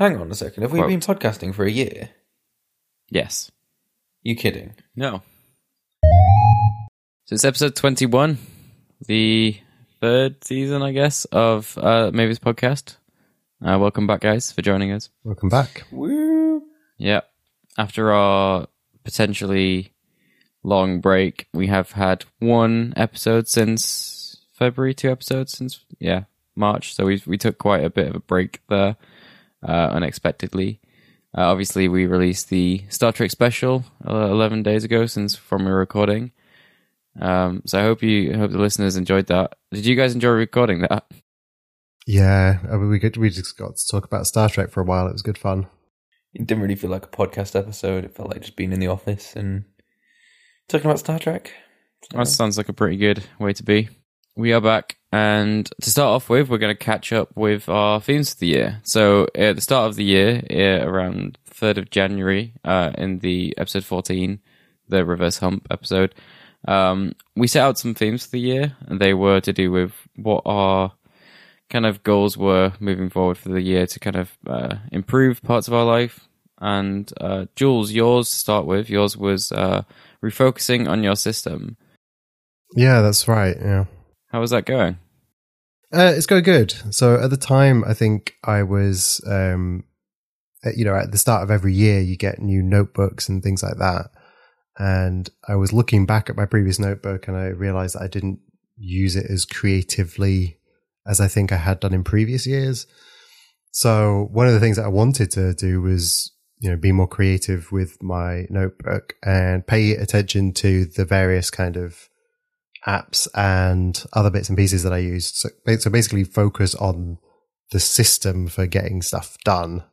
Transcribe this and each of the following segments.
Hang on a second. Have we Quote. been podcasting for a year? Yes. You kidding? No. So it's episode 21, the third season, I guess, of uh, Mavis podcast. Uh, welcome back, guys, for joining us. Welcome back. Woo! Yeah. After our potentially long break, we have had one episode since February, two episodes since, yeah, March. So we we took quite a bit of a break there, unexpectedly. Uh, obviously, we released the Star Trek special uh, 11 days ago since from our recording. Um, so I hope you I hope the listeners enjoyed that. Did you guys enjoy recording that? Yeah, I mean, we could, we just got to talk about Star Trek for a while. It was good fun. It didn't really feel like a podcast episode. It felt like just being in the office and talking about Star Trek. That sounds like a pretty good way to be. We are back, and to start off with, we're going to catch up with our themes of the year. So, at the start of the year, uh, around 3rd of January, uh, in the episode 14, the reverse hump episode, um, we set out some themes for the year, and they were to do with what our kind of goals were moving forward for the year to kind of uh, improve parts of our life. And uh, Jules, yours to start with, yours was uh, refocusing on your system. Yeah, that's right. Yeah. How was that going? Uh, it's going good. So at the time, I think I was, um, at- you know, at the start of every year, you get new notebooks and things like that. And I was looking back at my previous notebook and I realized that I didn't use it as creatively as I think I had done in previous years. So one of the things that I wanted to do was, you know, be more creative with my notebook and pay attention to the various kind of apps and other bits and pieces that I use. So, so basically focus on the system for getting stuff done.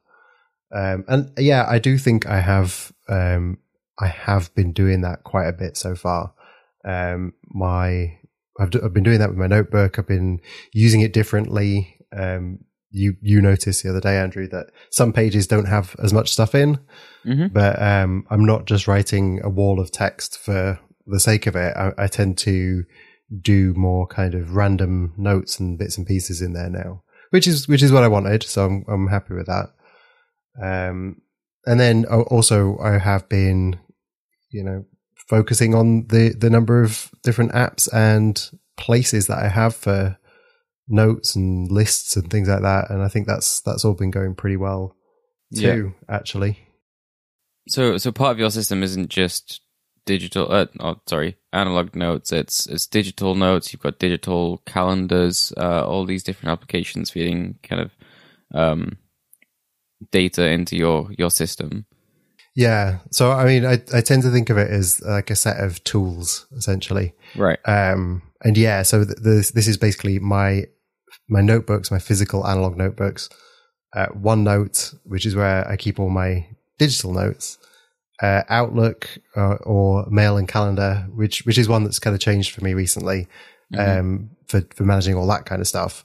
Um, and yeah, I do think I have, um, I have been doing that quite a bit so far. Um, my, I've, d- I've been doing that with my notebook. I've been using it differently. Um, you, you noticed the other day, Andrew, that some pages don't have as much stuff in, Mhm. but, um, I'm not just writing a wall of text for the sake of it. I, I tend to do more kind of random notes and bits and pieces in there now, which is, which is what I wanted. So I'm, I'm happy with that. Um, and then also I have been, you know, focusing on the, the number of different apps and places that I have for notes and lists and things like that. And I think that's, that's all been going pretty well Yeah. too, actually. So, so part of your system isn't just digital. Uh, oh, sorry, analog notes. It's it's digital notes. You've got digital calendars. Uh, all these different applications feeding kind of um, data into your your system. Yeah. So, I mean, I, I tend to think of it as like a set of tools essentially. Right. Um, and yeah, so th- this this is basically my my notebooks, my physical analog notebooks. Uh, OneNote, which is where I keep all my digital notes. Uh, Outlook uh, or Mail and Calendar, which which is one that's kind of changed for me recently um, for for managing all that kind of stuff.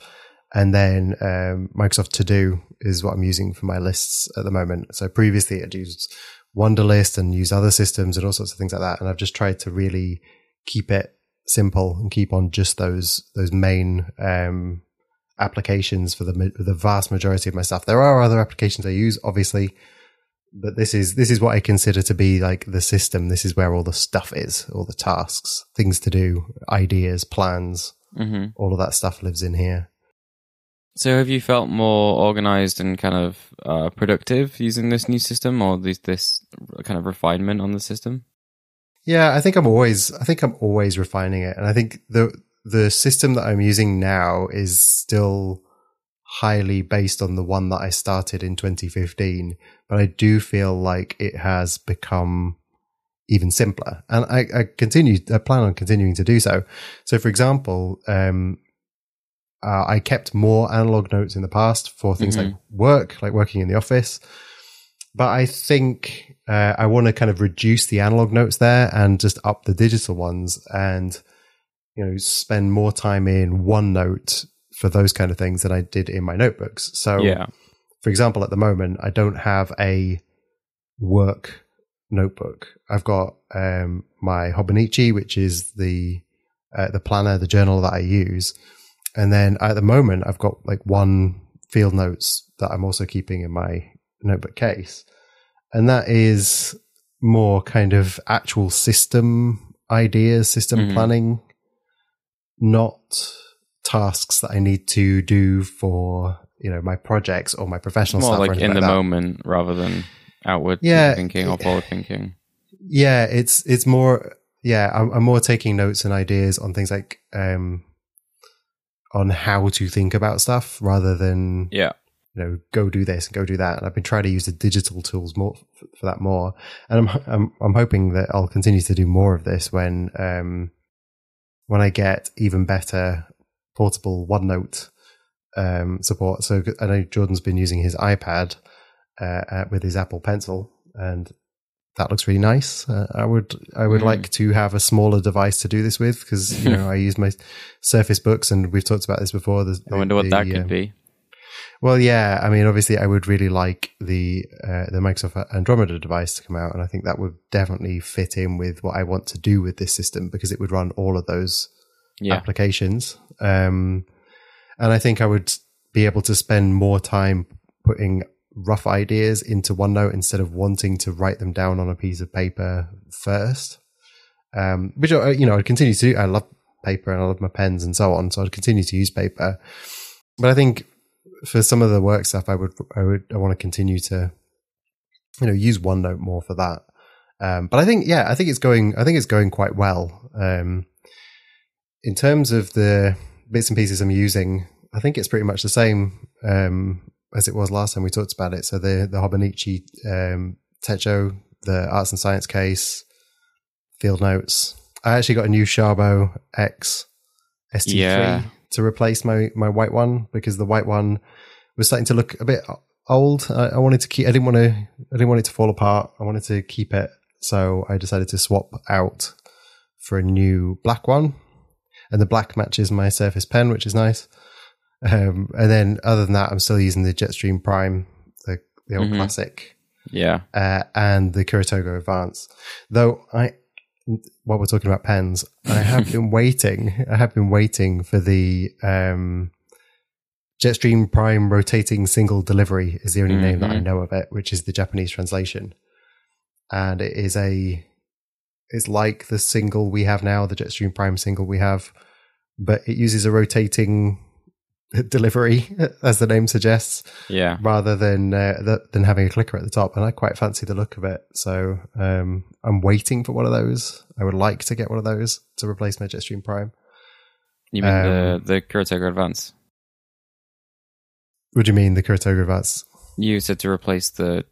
And then um, Microsoft To Do is what I'm using for my lists at the moment. So previously I'd used Wunderlist and used other systems and all sorts of things like that. And I've just tried to really keep it simple and keep on just those those main um, applications for the the vast majority of my stuff. There are other applications I use, obviously, but this is this is what I consider to be like the system. This is where all the stuff is, all the tasks, things to do, ideas, plans, hmm all of that stuff lives in here. So, have you felt more organized and kind of uh, productive using this new system, or this this kind of refinement on the system? Yeah, I think I'm always I think I'm always refining it. And I think the the system that I'm using now is still highly based on the one that I started in 2015, but I do feel like it has become even simpler. And I, I continue I plan on continuing to do so. So for example, um uh, I kept more analog notes in the past for things Mhm. like work, like working in the office. But I think uh, I want to kind of reduce the analog notes there and just up the digital ones and, you know, spend more time in OneNote for those kind of things than I did in my notebooks. So, Yeah. for example, at the moment, I don't have a work notebook. I've got um, my Hobonichi, which is the uh, the planner, the journal that I use, and then at the moment, I've got like one field notes that I'm also keeping in my notebook case. And that is more kind of actual system ideas, system Mhm. planning, not tasks that I need to do for, you know, my projects or my professional More stuff. like in the that. moment rather than outward Yeah. thinking or forward thinking. Yeah, it's it's more yeah, I'm, I'm more taking notes and ideas on things like um on how to think about stuff rather than Yeah. you know go do this and go do that. And I've been trying to use the digital tools more for, for that more, and I'm I'm I'm hoping that I'll continue to do more of this when um when I get even better portable OneNote um support. So I know Jordan's been using his iPad uh, uh, with his Apple Pencil and that looks really nice. Uh, I would I would Mm. like to have a smaller device to do this with because you know I use my Surface Books and we've talked about this before. The, I wonder what the, that could um, be. Well, yeah, I mean, obviously, I would really like the uh, the Microsoft Andromeda device to come out, and I think that would definitely fit in with what I want to do with this system because it would run all of those Yeah. applications. Um, and I think I would be able to spend more time putting rough ideas into OneNote instead of wanting to write them down on a piece of paper first. Um, which I, you know, I'd continue to do. I love paper and I love my pens and so on, so I'd continue to use paper. But I think for some of the work stuff, I would, I would, I want to continue to, you know, use OneNote more for that. Um, but I think, yeah, I think it's going, I think it's going quite well. Um, in terms of the bits and pieces I'm using, I think it's pretty much the same um, as it was last time we talked about it. So the the Hobonichi um, Techo, the arts and science case, field notes. I actually got a new Sharbo X ST3 Yeah. to replace my my white one because the white one was starting to look a bit old. I, I wanted to keep. I didn't want to. I didn't want it to fall apart. I wanted to keep it. So I decided to swap out for a new black one, and the black matches my Surface Pen, which is nice. Um, and then other than that, I'm still using the Jetstream Prime, the the old Mhm. classic, Yeah. uh, and the Kuru Toga Advance. Though I, while we're talking about pens, I have been waiting. I have been waiting for the um, Jetstream Prime rotating single delivery is the only name that I Mhm. know of it, which is the Japanese translation, and it is a. It's like the single we have now, the Jetstream Prime single we have, but it uses a rotating delivery, as the name suggests Yeah. rather than uh, th- than having a clicker at the top. And I quite fancy the look of it, so um, I'm waiting for one of those. I would like to get one of those to replace my Jetstream Prime. You mean Um, the the Kuru Toga Advance? What do you mean the Kuru Toga Advance? You said to replace the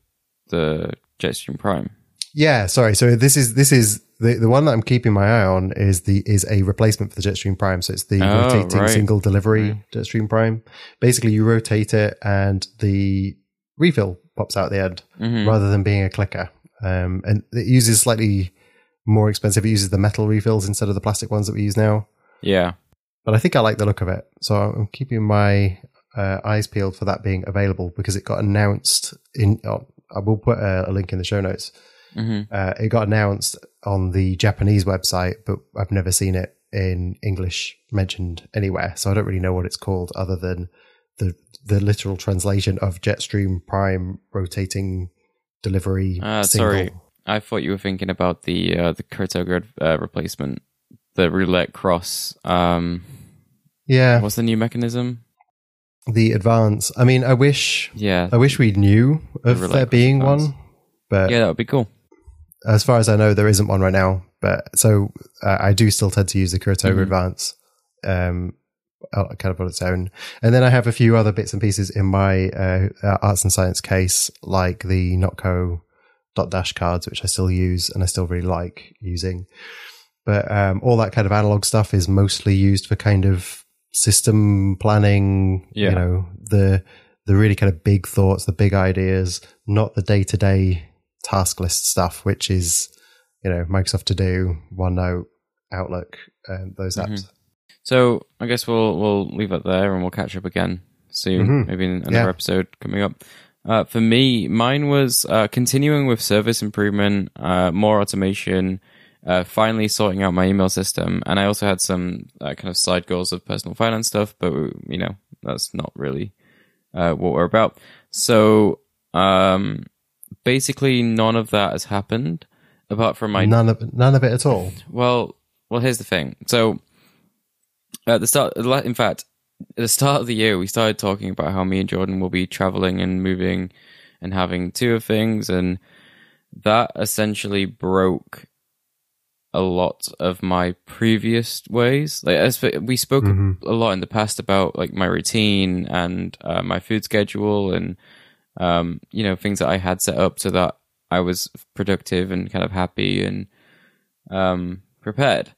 the Jetstream Prime. Yeah, sorry. So this is this is the the one that I'm keeping my eye on is the is a replacement for the Jetstream Prime. So it's the Oh, rotating right. single delivery Right. Jetstream Prime. Basically, you rotate it and the refill pops out the end. Mhm. rather than being a clicker. Um, and it uses slightly more expensive. It uses the metal refills instead of the plastic ones that we use now. Yeah. But I think I like the look of it. So I'm keeping my uh, eyes peeled for that being available because it got announced in. Oh, I will put a, a link in the show notes. Hmm Uh, it got announced on the Japanese website, but I've never seen it in English mentioned anywhere. So I don't really know what it's called other than the the literal translation of Jetstream Prime rotating delivery. Single. sorry. I thought you were thinking about the uh, the Kuru Toga uh, replacement, the roulette cross. Um, Yeah, what's the new mechanism? the advance. I mean, I wish Yeah, I wish we knew of roulette there being one, but yeah, that would be cool. As far as I know, there isn't one right now. But so uh, I do still tend to use the Kuru Toga Mhm. Advance, um, uh, kind of on its own. And then I have a few other bits and pieces in my uh, uh, arts and science case, like the Nock Co dot dash cards, which I still use and I still really like using. But um, all that kind of analog stuff is mostly used for kind of system planning. Yeah. You know the the really kind of big thoughts, the big ideas, not the day to day task list stuff, which is you know Microsoft To Do, OneNote, Outlook, um, those apps. So I guess we'll we'll leave it there, and we'll catch up again soon, Mhm. maybe in another Yeah. episode coming up. Uh, for me, mine was uh, continuing with service improvement, uh, more automation, uh, finally sorting out my email system, and I also had some uh, kind of side goals of personal finance stuff, but you know that's not really uh, what we're about. So, um, basically, none of that has happened apart from my none of none of it at all. well, well, here's the thing. So, at the start, in fact, at the start of the year, we started talking about how me and Jordan will be traveling and moving and having two of things, and that essentially broke a lot of my previous ways. Like as we spoke Mhm. a lot in the past about like my routine and uh, my food schedule and um, you know things that I had set up so that I was productive and kind of happy and um, prepared.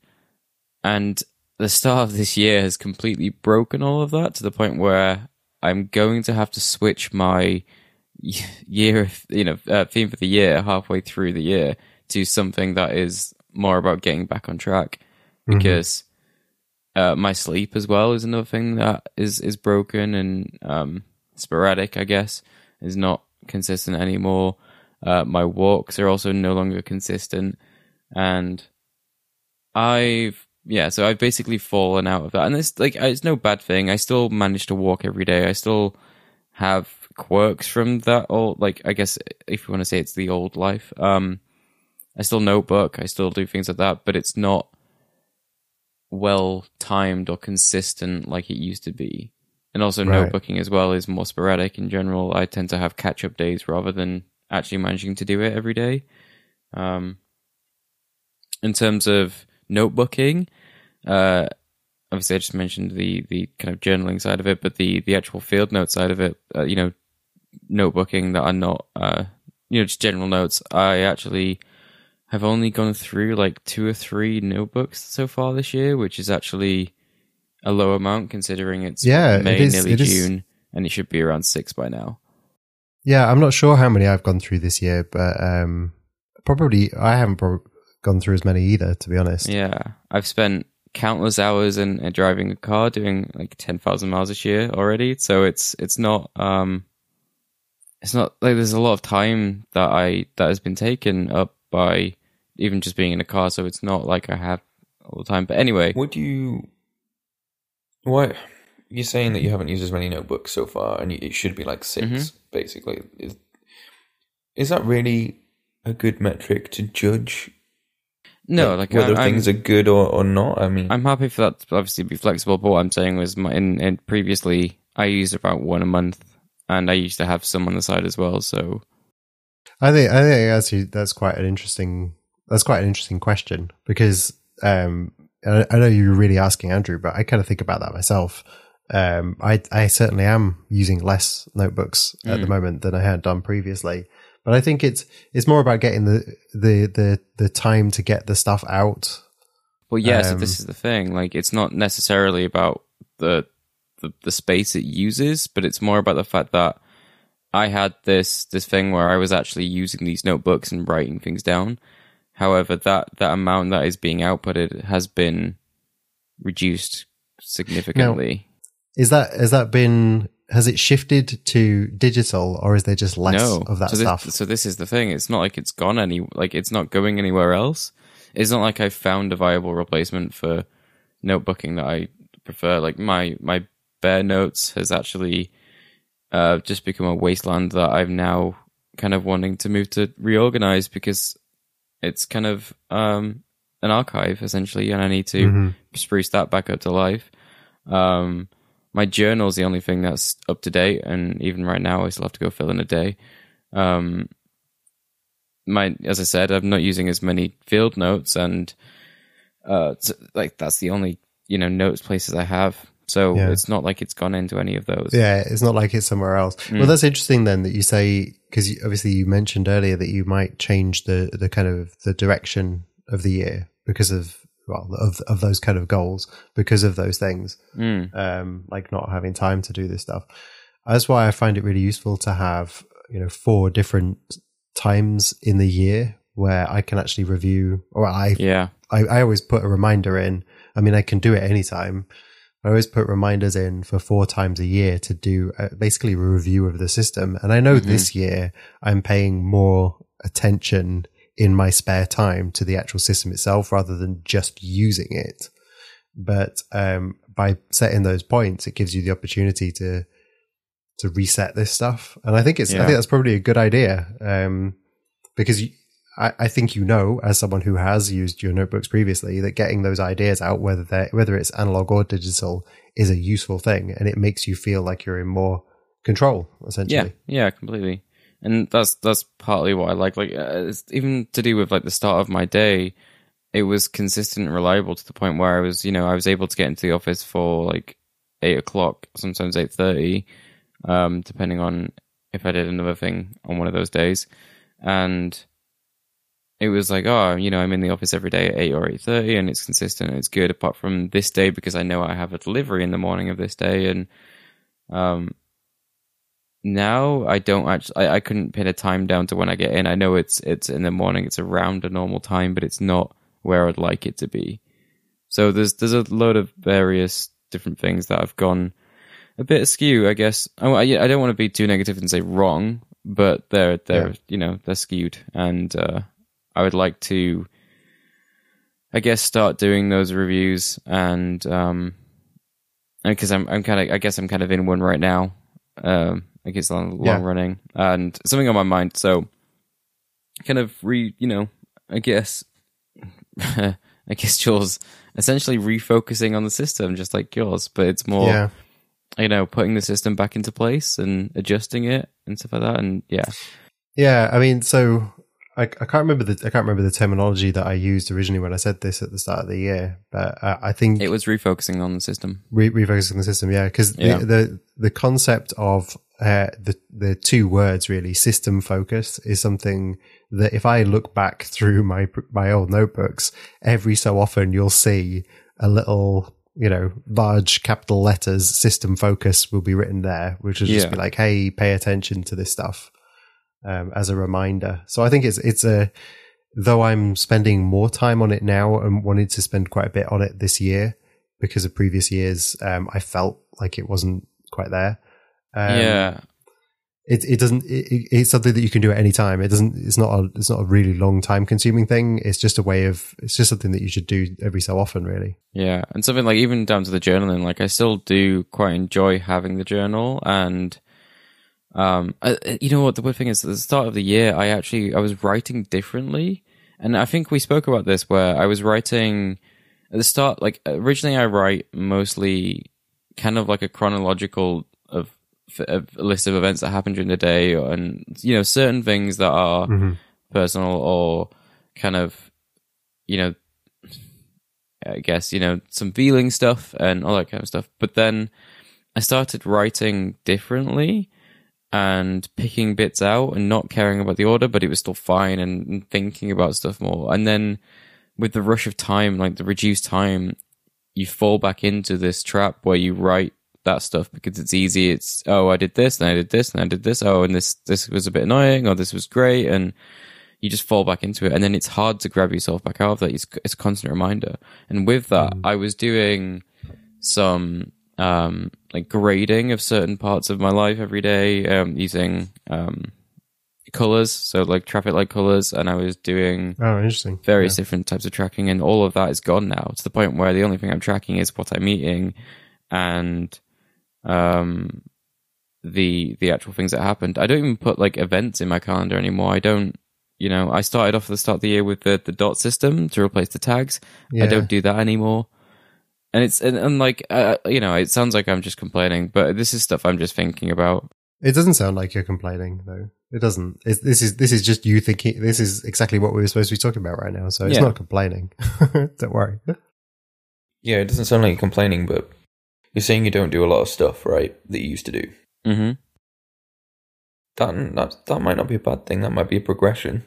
And the start of this year has completely broken all of that to the point where I'm going to have to switch my year, you know, uh, theme for the year halfway through the year to something that is more about getting back on track because uh, my sleep as well is another thing that is is broken and um, sporadic. I guess is not consistent anymore. Uh, my walks are also no longer consistent, and I've yeah, so I've basically fallen out of that, and it's like it's no bad thing. I still manage to walk every day. I still have quirks from that old, like I guess if you want to say it's the old life. Um, I still notebook. I still do things like that, but it's not well timed or consistent like it used to be. And also, Right. notebooking as well is more sporadic in general. I tend to have catch up days rather than actually managing to do it every day. Um, in terms of notebooking, uh, obviously I just mentioned the the kind of journaling side of it, but the the actual field note side of it, uh, you know, notebooking that are not, uh, you know, just general notes. I actually have only gone through like two or three notebooks so far this year, which is actually a low amount considering it's Yeah, May, is- nearly it is- June, and it should be around six by now. Yeah, I'm not sure how many I've gone through this year, but um, probably I haven't prob- gone through as many either, to be honest. Yeah, I've spent countless hours in, in driving a car, doing like ten thousand miles this year already. So it's it's not um, it's not like there's a lot of time that I that has been taken up by even just being in a car. So it's not like I have all the time. But anyway, Would you? What you're saying that you haven't used as many notebooks so far, and it should be like 6 Mhm. basically. Is is that really a good metric to judge? no, like, whether I, I'm, things are good or, or not. I mean, I'm happy for that to obviously be flexible. But what I'm saying was, my, in, in previously I used about one a month, and I used to have some on the side as well. So I think I think actually that's quite an interesting that's quite an interesting question because um, I, I know you're really asking Andrew, but I kind of think about that myself. Um, I I certainly am using less notebooks at the Mm. moment than I had done previously, but I think it's it's more about getting the the the the time to get the stuff out. Well, yeah. so Um, this is the thing. Like, it's not necessarily about the, the the space it uses, but it's more about the fact that I had this this thing where I was actually using these notebooks and writing things down. However, that that amount that is being outputted has been reduced significantly. Is that has that been has it shifted to digital or is there just less no, of that so stuff? This, so this is the thing. It's not like it's gone any like it's not going anywhere else. It's not like I found a viable replacement for notebooking that I prefer. Like my my Bear notes has actually uh, just become a wasteland that I'm now kind of wanting to move to reorganize because it's kind of um, an archive essentially, and I need to Mhm. spruce that back up to life. Um, my journal's the only thing that's up to date, and even right now, I still have to go fill in a day. Um, my, as I said, I'm not using as many field notes, and uh, like that's the only you know notes places I have. So Yeah. it's not like it's gone into any of those. Yeah, it's not like it's somewhere else. Mm. Well, that's interesting then that you say because obviously you mentioned earlier that you might change the the kind of the direction of the year because of well of of those kind of goals because of those things Mm. um like not having time to do this stuff. That's why I find it really useful to have you know four different times in the year where I can actually review or I Yeah. I, I always put a reminder in. I mean, I can do it anytime. I always put reminders in for four times a year to do uh, basically a review of the system. And I know Mhm. this year I'm paying more attention in my spare time to the actual system itself rather than just using it. But um, by setting those points, it gives you the opportunity to to reset this stuff. And I think it's I think that's probably a good idea um, because you, I, think you know as someone who has used your notebooks previously that getting those ideas out whether they whether it's analog or digital is a useful thing and it makes you feel like you're in more control Yeah, essentially. yeah, completely. And that's that's partly what I like. Like uh, it's even to do with like the start of my day, it was consistent and reliable to the point where I was, you know, I was able to get into the office for like eight o'clock, sometimes eight thirty, um, depending on if I did another thing on one of those days, and it was like, oh, you know, I'm in the office every day at eight or eight thirty, and it's consistent and it's good. Apart from this day, because I know I have a delivery in the morning of this day, and um, now I don't actually. I, I couldn't pin a time down to when I get in. I know it's it's in the morning. It's around a normal time, but it's not where I'd like it to be. So there's there's a load of various different things that I've gone a bit askew. I guess I, I I don't want to be too negative and say wrong, but they're they're Yeah. you know they're skewed, and uh, I would like to. I guess start doing those reviews and um because I'm I'm kind of I guess I'm kind of in one right now. Um, I guess long, long Yeah. running and something on my mind. So kind of re you know I guess I guess yours essentially refocusing on the system just like yours, but it's more Yeah. you know putting the system back into place and adjusting it and stuff like that. And yeah, Yeah, I mean, so I, I can't remember the I can't remember the terminology that I used originally when I said this at the start of the year, but uh, I think it was refocusing on the system. re- refocusing the system. Yeah, because Yeah. the, the the concept of uh, the the two words really system focus is something that if I look back through my my old notebooks, every so often you'll see a little you know large capital letters system focus will be written there, which will just Yeah. be like, hey, pay attention to this stuff um, as a reminder. So I think it's it's a though I'm spending more time on it now and wanted to spend quite a bit on it this year because of previous years, um, I felt like it wasn't quite there. Um, yeah, it it doesn't. It, it- it's something that you can do at any time. It doesn't. It's not a. It's not a really long time consuming thing. It's just a way of. It's just something that you should do every so often, really. Yeah, and something like even down to the journaling, like I still do quite enjoy having the journal, and um, I, you know what the weird thing is, at the start of the year, I actually I was writing differently, and I think we spoke about this where I was writing at the start, like originally I write mostly kind of like a chronological of, of a list of events that happened during the day, and you know certain things that are Mhm. personal or kind of you know I guess, you know, some feeling stuff and all that kind of stuff. But then I started writing differently and picking bits out and not caring about the order, but it was still fine and, and thinking about stuff more. And then with the rush of time, like the reduced time, you fall back into this trap where you write that stuff because it's easy. It's, oh, I did this and I did this and I did this. Oh, and this, this was a bit annoying or this was great. And you just fall back into it and then it's hard to grab yourself back out of that it's, it's a constant reminder and with that i was doing some um like grading of certain parts of my life every day um using um colors so like traffic light colors and i was doing Oh, interesting. various different types of tracking and all of that is gone now to the point where the only thing i'm tracking is what i'm eating and um the the actual things that happened. I don't even put like events in my calendar anymore. I don't you know i started off at the start of the year with the the dot system to replace the tags. Yeah. i don't do that anymore and it's and, and like uh, you know it sounds like i'm just complaining but this is stuff i'm just thinking about It doesn't sound like you're complaining, though. It doesn't. It's, this is this is just you thinking. This is exactly what we were supposed to be talking about right now. So it's Yeah. not complaining. don't worry. Yeah, it doesn't sound like you're complaining, but you're saying you don't do a lot of stuff, right? That you used to do. Mm-hmm. That that that might not be a bad thing. That might be a progression.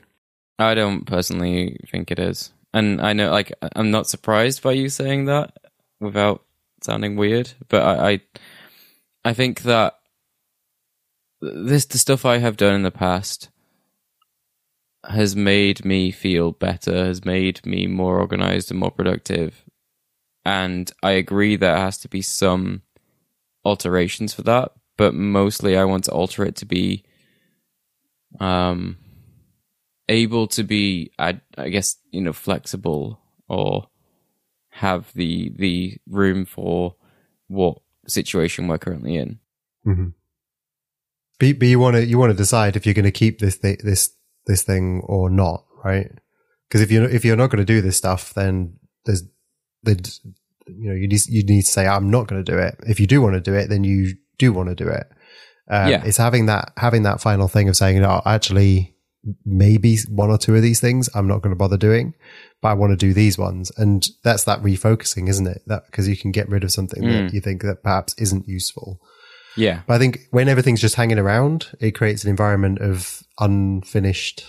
I don't personally think it is. And I know, like, I'm not surprised by you saying that without sounding weird, but I, I, I think that this, the stuff I have done in the past has made me feel better, has made me more organized and more productive. And I agree there has to be some alterations for that, but mostly I want to alter it to be, um, able to be I, I guess you know flexible or have the the room for what situation we're currently in hmm But, but you want to you want to decide if you're going to keep this thi- this this thing or not, right? Because if you if you're not going to do this stuff, then there's the you know you need you need to say I'm not going to do it. If you do want to do it, then you do want to do it. Um, Yeah. it's having that having that final thing of saying, no, actually, maybe one or two of these things I'm not going to bother doing, but I want to do these ones, and that's that refocusing, isn't it? That because you can get rid of something that mm. you think that perhaps isn't useful. Yeah. But I think when everything's just hanging around, it creates an environment of unfinished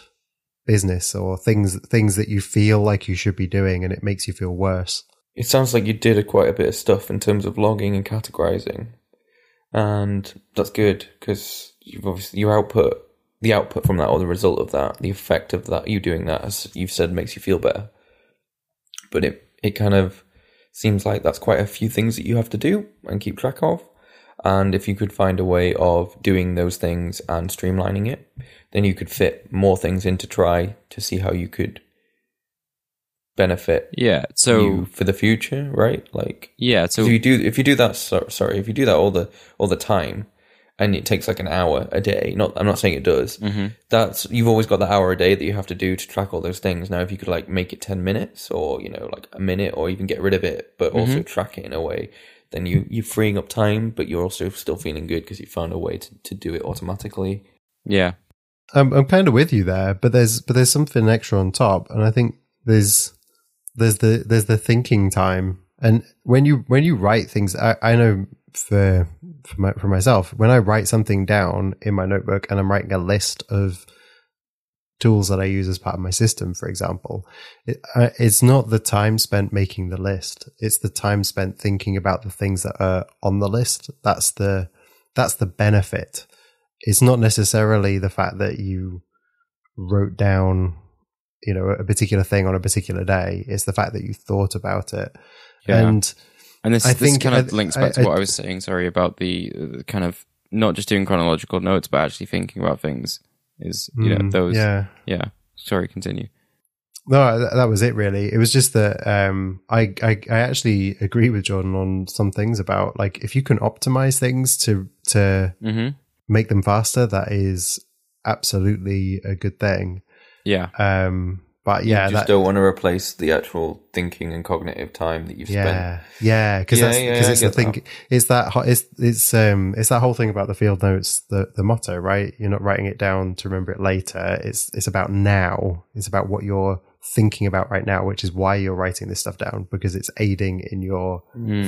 business or things things that you feel like you should be doing, and it makes you feel worse. It sounds like you did a quite a bit of stuff in terms of logging and categorizing, and that's good because you've obviously your output, the output from that or the result of that, the effect of that, you doing that, as you've said, makes you feel better. But it it kind of seems like that's quite a few things that you have to do and keep track of. And if you could find a way of doing those things and streamlining it, then you could fit more things in to try to see how you could benefit Yeah. So you for the future, right? Like yeah. So if you do if you do that so, sorry, if you do that all the all the time and it takes like an hour a day, not I'm not saying it does. Mm-hmm. That's you've always got that hour a day that you have to do to track all those things. Now if you could like make it 10 minutes or you know like a minute or even get rid of it but also track it in a way then you you're freeing up time but you're also still feeling good because you found a way to, to do it automatically. yeah. I'm I'm kind of with you there, but there's but there's something extra on top, and I think there's there's the there's the thinking time, and when you when you write things, I, I know for for, my, for myself when I write something down in my notebook and I'm writing a list of tools that I use as part of my system, for example, it, uh, it's not the time spent making the list; it's the time spent thinking about the things that are on the list. That's the that's the benefit it's not necessarily the fact that you wrote down you know a particular thing on a particular day it's the fact that you thought about it Yeah. and And this, I this think kind of I- links back to I- what I was saying. Sorry about the, the kind of not just doing chronological notes, but actually thinking about things. Is you know Mm, those? yeah Yeah. Sorry. Continue. no that, that was it really it was just that um I, I i actually agree with jordan on some things about like if you can optimize things to to Mm-hmm. make them faster that is absolutely a good thing Yeah. um but yeah you just that, don't want to replace the actual thinking and cognitive time that you've spent. Yeah, yeah, because Yeah, that's yeah, because I it's the get thing. that. It's that it's it's um it's that whole thing about the field notes, the the motto, right? You're not writing it down to remember it later. It's it's about now. It's about what you're thinking about right now, which is why you're writing this stuff down because it's aiding in your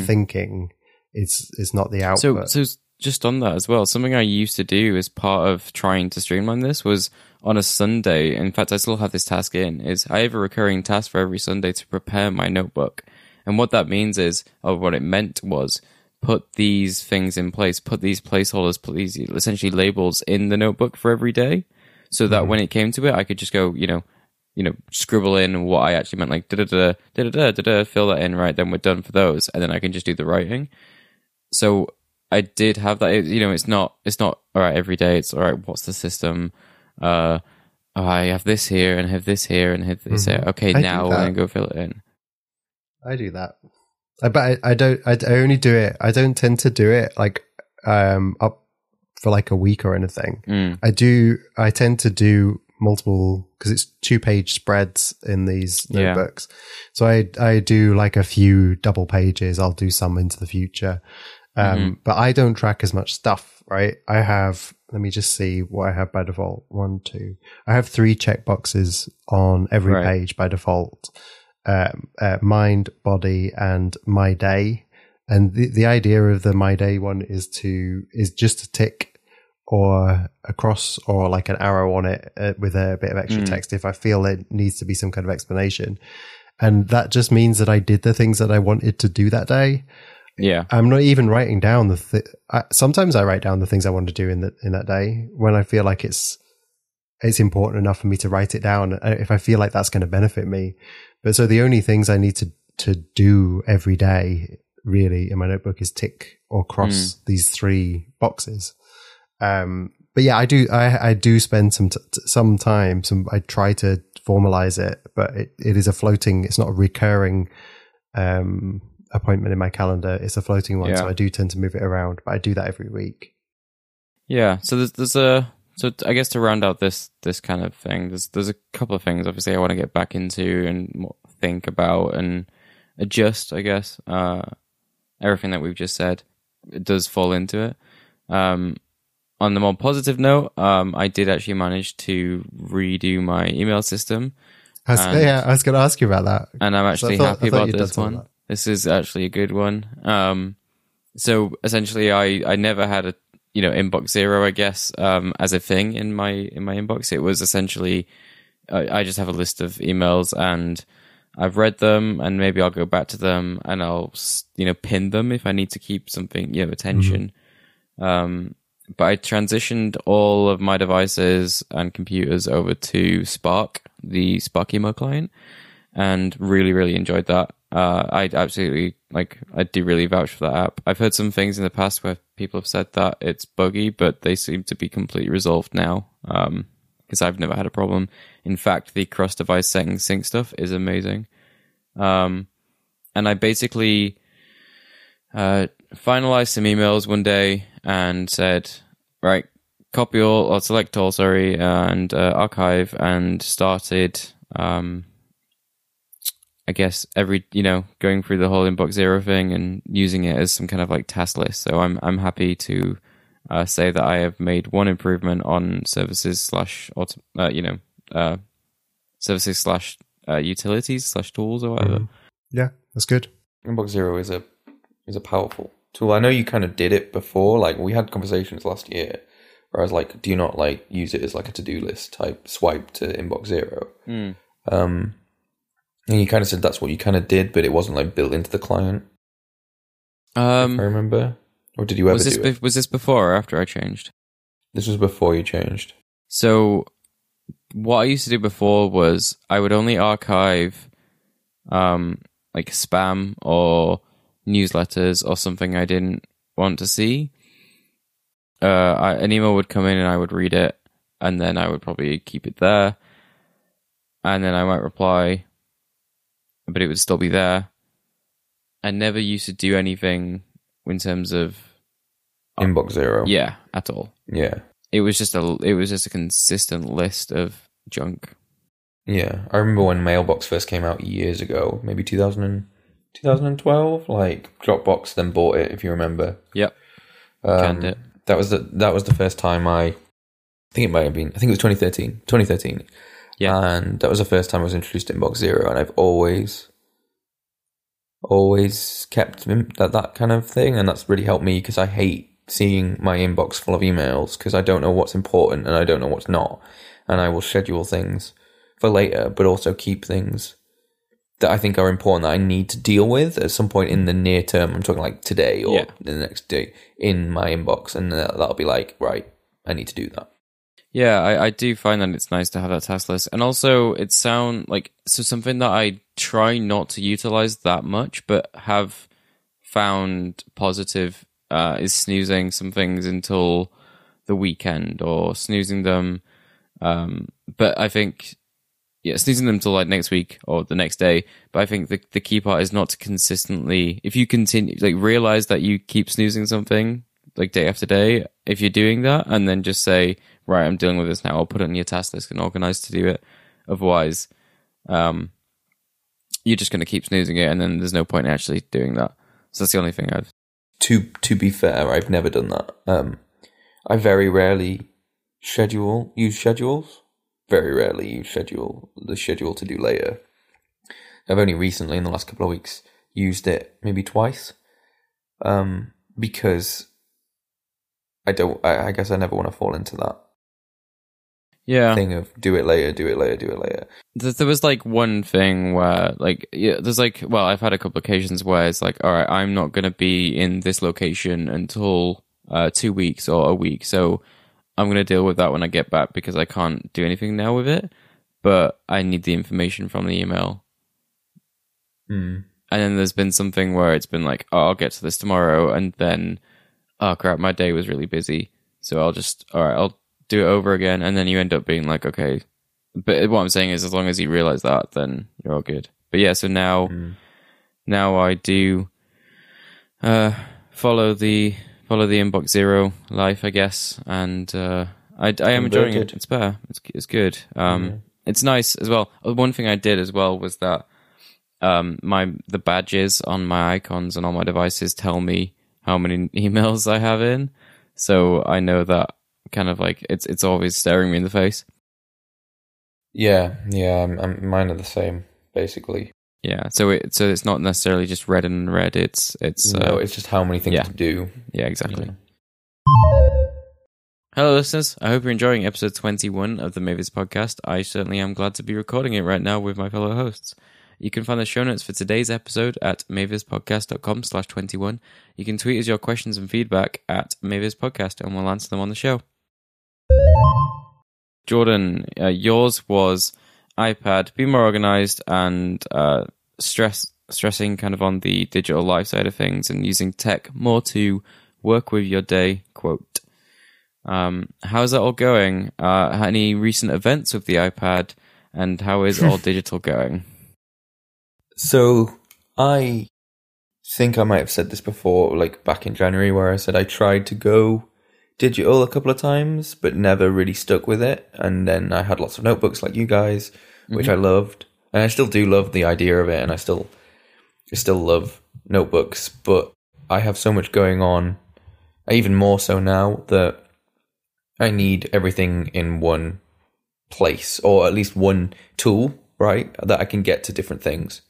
thinking. It's it's not the So, output. so s- just on that as well, something I used to do as part of trying to streamline this was on a Sunday. In fact, I still have this task in. Is I have a recurring task for every Sunday to prepare my notebook, and what that means is, or what it meant was, put these things in place, put these placeholders, put these essentially labels in the notebook for every day, so that mm-hmm. when it came to it, I could just go, you know. You know, scribble in what I actually meant, like da da da da da da da. Fill that in, right? Then we're done for those, and then I can just do the writing so I did have that. It, you know, it's not it's not all right every day. It's all right. What's the system? Uh, oh, I have this here and I have this here and have this here. Okay, Mm-hmm. I now I'm gonna go fill it in. I do that. I, but I, I don't. I, I only do it. I don't tend to do it like um up for like a week or anything. Mm. I do. I tend to do multiple because it's two page spreads in these Yeah. notebooks. So I I do like a few double pages. I'll do some into the future, um, Mm-hmm. but I don't track as much stuff. Right? I have. Let me just see what I have by default. One, two. I have three checkboxes on every Right. page by default. Um, uh, mind, body, and my day. And the, the idea of the my day one is to is just to tick or a cross or like an arrow on it uh, with a bit of extra text if I feel it needs to be some kind of explanation. And that just means that I did the things that I wanted to do that day. Yeah, I'm not even writing down the. Th- I, sometimes I write down the things I want to do in that in that day when I feel like it's it's important enough for me to write it down. uh, If I feel like that's going to benefit me, but so the only things I need to to do every day really in my notebook is tick or cross these three boxes. Um, but yeah, I do I I do spend some t- some time. Some I try to formalize it, but it, it is a floating. It's not a recurring um appointment in my calendar. It's a floating one, Yeah. so I do tend to move it around. But I do that every week. Yeah. So there's there's a so I guess to round out this this kind of thing, there's there's a couple of things obviously I want to get back into and think about and adjust. I guess uh, everything that we've just said it does fall into it. Um, on the more positive note, um, I did actually manage to redo my email system, I was, And- yeah, I was going to ask you about that. and I'm actually thought- happy about this one. This is actually a good one. Um, so essentially, I I never had a you know inbox zero, I guess, um, as a thing in my in my inbox. It was essentially I, I just have a list of emails and. I've read them, and maybe I'll go back to them, and I'll you know pin them if I need to keep something you know attention. Um, but I transitioned all of my devices and computers over to Spark, the Spark email client, and really, really enjoyed that. Uh, I absolutely like. I do really vouch for that app. I've heard some things in the past where people have said that it's buggy, but they seem to be completely resolved now. Um, because I've never had a problem. In fact, the cross-device settings sync stuff is amazing. Um, and I basically uh, finalized some emails one day and said, right, copy all or select all, sorry, and uh, archive, and started. Um, I guess every you know going through the whole inbox zero thing and using it as some kind of like task list. So I'm I'm happy to uh, say that I have made one improvement on services slash auto, uh, you know uh, services slash uh, utilities slash tools or whatever. Yeah, that's good. Inbox Zero is a is a powerful tool. I know you kind of did it before. Like we had conversations last year where I was like, "Do you not like use it as like a to do list type swipe to Inbox Zero?" Mm. Um, and you kind of said that's what you kind of did, but it wasn't like built into the client. if I Um, remember, or did you ever was this do be- was this before or after I changed? This was before you changed. So what I used to do before was I would only archive um like spam or newsletters or something I didn't want to see. Uh I, an email would come in and I would read it and then I would probably keep it there. And then I might reply but it would still be there. I never used to do anything in terms of Inbox Zero. yeah, at all yeah, it was just a it was just a consistent list of junk. yeah. I remember when Mailbox first came out years ago, maybe 2000 and, 2012. Like Dropbox then bought it, if you remember. Yep. Um, it. That was the that was the first time I, I think it might have been. I think it was 2013. 2013. Yeah. and that was the first time I was introduced to Inbox Zero, and I've always, always kept that that kind of thing, and that's really helped me because I hate seeing my inbox full of emails because I don't know what's important and I don't know what's not, and I will schedule things for later, but also keep things that I think are important that I need to deal with at some point in the near term. I'm talking like today or Yeah. the next day in my inbox, and that'll be like, right, I need to do that. Yeah, I, I do find that it's nice to have that task list, and also it sound like so something that I try not to utilize that much, but have found positive uh, is snoozing some things until the weekend or snoozing them. Um, but I think yeah, snoozing them till like next week or the next day. But I think the the key part is not to consistently. If you continue, like realize that you keep snoozing something like day after day. If you're doing that, and then just say, right, I'm dealing with this now. I'll put it on your task list and organize to do it. Otherwise, um, you're just going to keep snoozing it, and then there's no point in actually doing that. So that's the only thing I've. to to be fair, I've never done that. Um, I very rarely schedule use schedules. Very rarely use schedule the schedule to do later. I've only recently, in the last couple of weeks, used it maybe twice. Um, because I don't. I, I guess I never want to fall into that Yeah, thing of do it later, do it later, do it later. There, was like one thing where, like, yeah, there's like, well, I've had a couple occasions where it's like, all right, I'm not going to be in this location until uh, two weeks or a week, so I'm going to deal with that when I get back because I can't do anything now with it. But I need the information from the email. Mm. And then there's been something where it's been like, oh, I'll get to this tomorrow, and then, oh crap, my day was really busy, so I'll just, all right, I'll do it over again, and then you end up being like, okay. But what I'm saying is, as long as you realize that, then you're all good. But yeah, so now, Mm. now I do uh, follow the follow the inbox zero life, I guess, and uh, I, I am enjoying it. It's better. It's it's good. Um, Yeah. it's nice as well. Uh, One thing I did as well was that um, my the badges on my icons and on my devices tell me how many emails I have in, so I know that kind of like it's it's always staring me in the face. Yeah, yeah, I'm, I'm, mine are the same basically. Yeah, so it so it's not necessarily just red and red. It's it's uh, no, it's just how many things yeah. to do. yeah exactly. Yeah. Hello, listeners. I hope you're enjoying episode 21 of the Mavis podcast. I certainly am glad to be recording it right now with my fellow hosts. You can find the show notes for today's episode at mavispodcast.com slash 21. You can tweet us your questions and feedback at mavispodcast and we'll answer them on the show. Jordan, uh, yours was iPad, be more organized and uh, stress stressing kind of on the digital life side of things and using tech more to work with your day, quote. Um, how's that all going? Uh, any recent events with the iPad, and how is all digital going? So I think I might have said this before, like back in January, where I said I tried to go digital a couple of times, but never really stuck with it. And then I had lots of notebooks like you guys, which mm-hmm. I loved, and I still do love the idea of it, and I still, I still love notebooks, but I have so much going on, even more so now that I need everything in one place, or at least one tool, right, that I can get to different things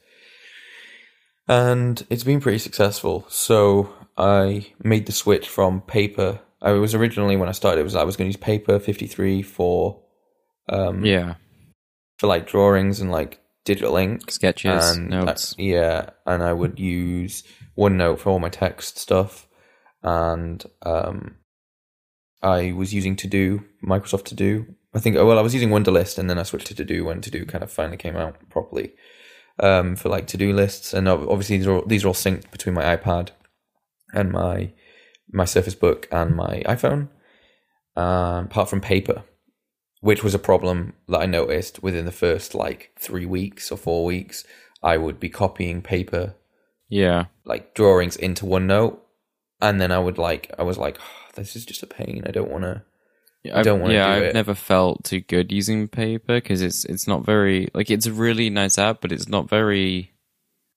and it's been pretty successful. So I made the switch from paper. I was originally when I started, it was I was going to use paper fifty three for um Yeah, for like drawings and like digital ink sketches, and notes. uh, yeah, and I would use OneNote for all my text stuff, and um, I was using To Do, Microsoft To Do. I think. oh, Well, I was using Wunderlist, and then I switched to To Do when To Do kind of finally came out properly um, for like to do lists. And obviously, these are all, these are all synced between my iPad and my my Surface Book and my iPhone. Um, apart from paper, which was a problem that I noticed within the first like three weeks or four weeks. I would be copying paper yeah, like drawings into OneNote, and then I would like I was like, "Oh, this is just a pain. I don't want to. I don't wanna Yeah, do I've it. never felt too good using paper because it's it's not very like it's a really nice app, but it's not very.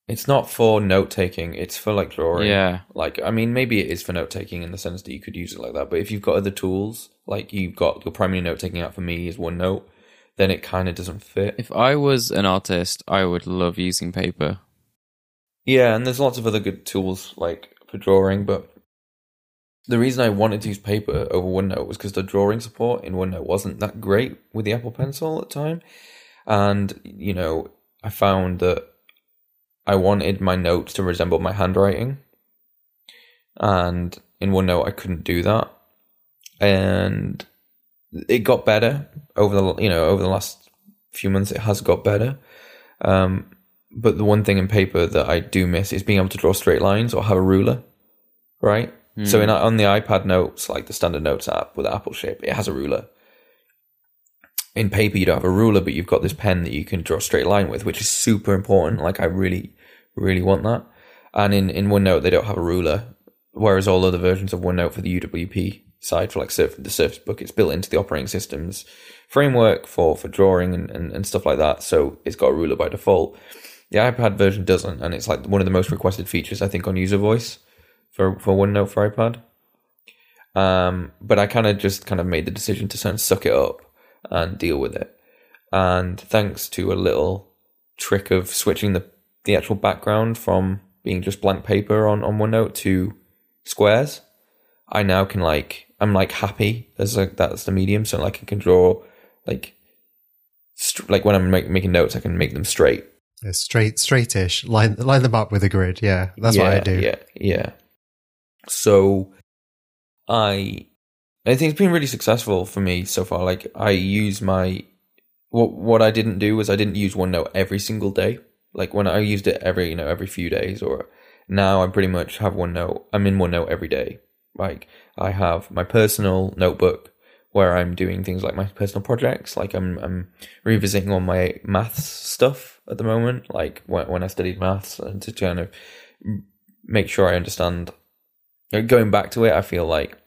It's not for note taking. It's for like drawing. Yeah, Like I mean, maybe it is for note taking in the sense that you could use it like that. But if you've got other tools, like you've got your primary note taking app for me is OneNote, then it kind of doesn't fit. if I was an artist, I would love using paper. Yeah, and there's lots of other good tools like for drawing, but the reason I wanted to use paper over OneNote was because the drawing support in OneNote wasn't that great with the Apple Pencil at the time. And, you know, I found that I wanted my notes to resemble my handwriting. And in OneNote, I couldn't do that. And it got better over the, you know, over the last few months, it has got better. Um, but the one thing in paper that I do miss is being able to draw straight lines or have a ruler, right? So in on the iPad Notes, like the standard Notes app with Apple shape, it has a ruler. In paper, you don't have a ruler, but you've got this pen that you can draw a straight line with, which is super important. Like I really, really want that. And in in OneNote, they don't have a ruler, whereas all other versions of OneNote for the UWP side for like Surf, the Surface Book, it's built into the operating system's framework for for drawing and, and, and stuff like that. So it's got a ruler by default. The iPad version doesn't, and it's like one of the most requested features I think on User Voice for for OneNote for iPad. Um, but I kind of just kind of made the decision to sort of suck it up and deal with it. And thanks to a little trick of switching the the actual background from being just blank paper on on OneNote to squares, I now can like I'm like happy as like that's the medium, so like I can draw like st- like when I'm make, making notes, I can make them straight. Yeah, straight, straightish. Line, line them up with a grid. Yeah, that's what I do. Yeah, yeah. So I I think it's been really successful for me so far. Like I use my what what I didn't do was I didn't use OneNote every single day. Like when I used it every you know every few days or now I pretty much have OneNote. I'm in OneNote every day. Like I have my personal notebook where I'm doing things like my personal projects. Like I'm I'm revisiting all my maths stuff at the moment. Like when when I studied maths and to kind of make sure I understand going back to it, I feel like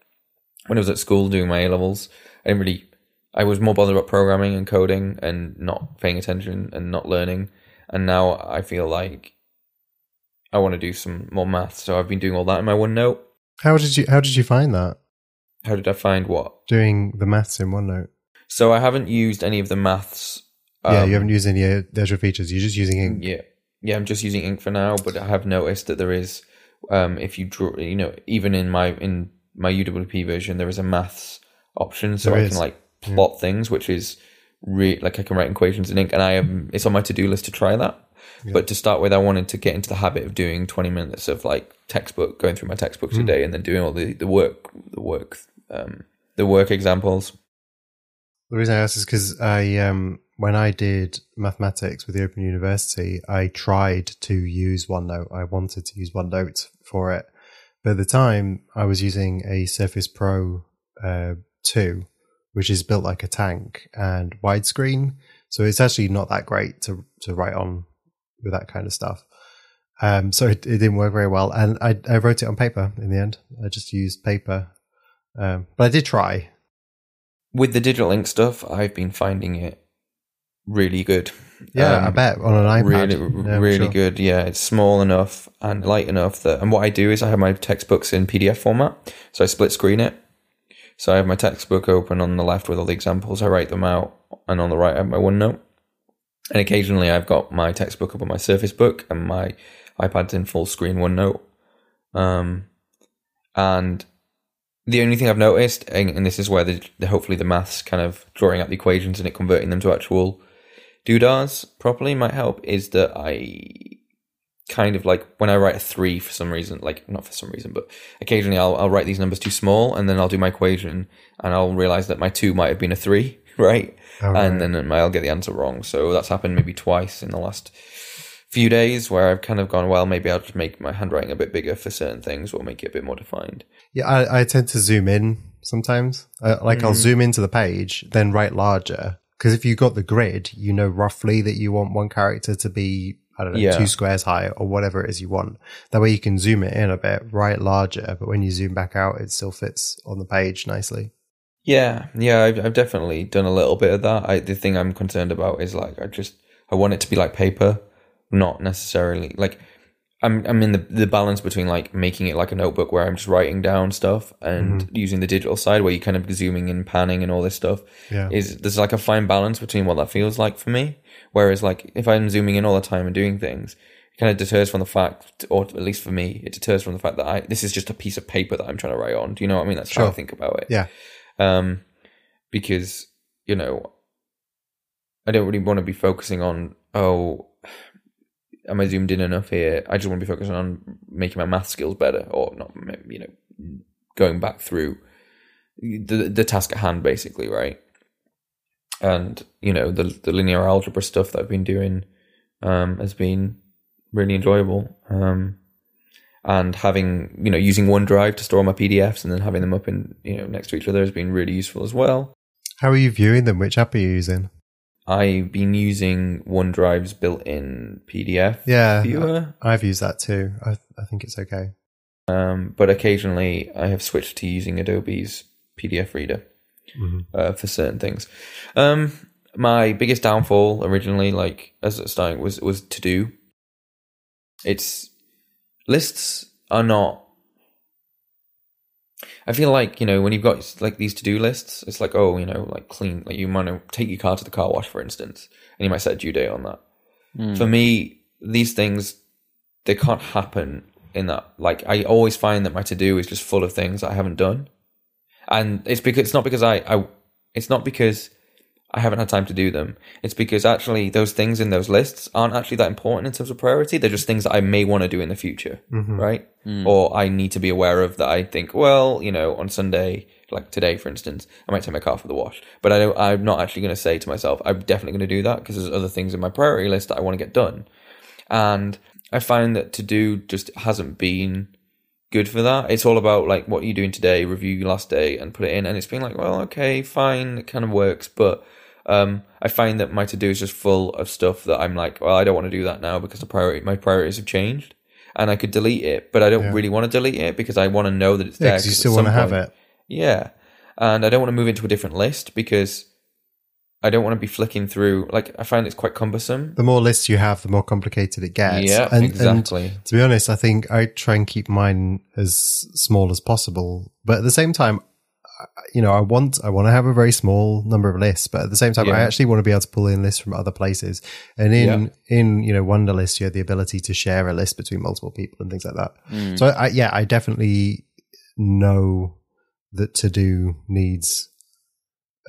when I was at school doing my A levels, I didn't really. I was more bothered about programming and coding and not paying attention and not learning. And now I feel like I want to do some more math. So I've been doing all that in my OneNote. How did you How did you find that? How did I find what? Doing the maths in OneNote. So I haven't used any of the maths. yeah, um, you haven't used any of the extra features. You're just using ink. Yeah, yeah. I'm just using ink for now, but I have noticed that there is, um, if you draw, you know, even in my in my UWP version, there is a maths option, so There I is. can like plot things, which is re- like I can write equations in ink, and I am. It's on my to do list to try that. But to start with, I wanted to get into the habit of doing 20 minutes of like textbook, going through my textbooks a day, and then doing all the the work, the work, um, the work examples. The reason I asked is because I, um, when I did mathematics with the Open University, I tried to use OneNote. I wanted to use OneNote for it, but at the time I was using a Surface Pro uh, two, which is built like a tank and widescreen, so it's actually not that great to to write on with that kind of stuff. Um, so it, it didn't work very well, and I, I wrote it on paper in the end. I just used paper, um, but I did try. With the digital ink stuff, I've been finding it really good. Yeah, Um, I bet on an iPad. really Yeah, really sure. good. Yeah it's small enough and light enough that and what i do is i have my textbooks in pdf format. So i split screen it. So i have my textbook open on the left with all the examples. I write them out and on the right i have my onenote. And occasionally i've got my textbook up on my surface book and my ipad's in full screen onenote. Um and the only thing I've noticed, and, and this is where the, the hopefully the maths kind of drawing out the equations and it converting them to actual doodahs properly might help, is that I kind of like when I write a three for some reason, like not for some reason, but occasionally I'll I'll write these numbers too small and then I'll do my equation and I'll realize that my two might have been a three, right? Oh, right. And then I'll get the answer wrong. So that's happened maybe twice in the last few days where I've kind of gone, well, maybe I'll just make my handwriting a bit bigger for certain things or make it a bit more defined. Yeah, I, I tend to zoom in sometimes. Uh, like I'll zoom into the page, then write larger. Because if you got the grid, you know roughly that you want one character to be, I don't know, Yeah. two squares high or whatever it is you want. That way you can zoom it in a bit, write larger, but when you zoom back out, it still fits on the page nicely. Yeah, yeah, I've, I've definitely done a little bit of that. I, the thing I'm concerned about is like I just I want it to be like paper, not necessarily like I'm I'm in the the balance between like making it like a notebook where I'm just writing down stuff and using the digital side where you're kind of zooming and panning, and all this stuff. Yeah. Is there's like a fine balance between what that feels like for me. Whereas like if I'm zooming in all the time and doing things, it kind of deters from the fact, or at least for me, it deters from the fact that I this is just a piece of paper that I'm trying to write on. Do you know what I mean? That's how I think about it Yeah. um, because you know I don't really want to be focusing on oh am I zoomed in enough here? I just want to be focusing on making my math skills better, or not, you know, going back through the the task at hand, basically, right? And you know the the linear algebra stuff that I've been doing um, has been really enjoyable. Um, and having you know using OneDrive to store my PDFs and then having them up in you know next to each other has been really useful as well. How are you viewing them? Which app are you using? I've been using OneDrive's built-in PDF Yeah, viewer, I've used that too. I, I think it's okay. um, but occasionally I have switched to using Adobe's PDF reader Mhm. uh, for certain things. Um, my biggest downfall originally, like as it starting, was was to do. It's lists are not. I feel like you know when you've got like these to do lists, it's like oh you know like clean like you might take your car to the car wash for instance, and you might set a due date on that. Mm. For me, these things they can't happen in that. Like I always find that my to do is just full of things I haven't done, and it's because it's not because I, I it's not because I haven't had time to do them. It's because actually those things in those lists aren't actually that important in terms of priority. They're just things that I may want to do in the future, Mhm. right? Or I need to be aware of that. I think, well, you know, on Sunday, like today, for instance, I might take my car for the wash, but I don't. I'm not actually going to say to myself, I'm definitely going to do that because there's other things in my priority list that I want to get done, and I find that to do just hasn't been good for that. It's all about like what you're doing today, review your last day, and put it in. And it's been like, well, okay, fine, it kind of works, but um, I find that my to do is just full of stuff that I'm like, well, I don't want to do that now because the priority, my priorities have changed. and I could delete it, but I don't Yeah. really want to delete it because I want to know that it's Yeah, there. because you still want to have it. Yeah. And I don't want to move into a different list because I don't want to be flicking through. Like, I find it's quite cumbersome. The more lists you have, the more complicated it gets. yeah, and, exactly. And to be honest, I think I try and keep mine as small as possible. But at the same time, you know, I want I want to have a very small number of lists, but at the same time, I actually want to be able to pull in lists from other places. And in in you know Wunderlist, you have the ability to share a list between multiple people and things like that. Mm. So I, yeah, I definitely know that to do needs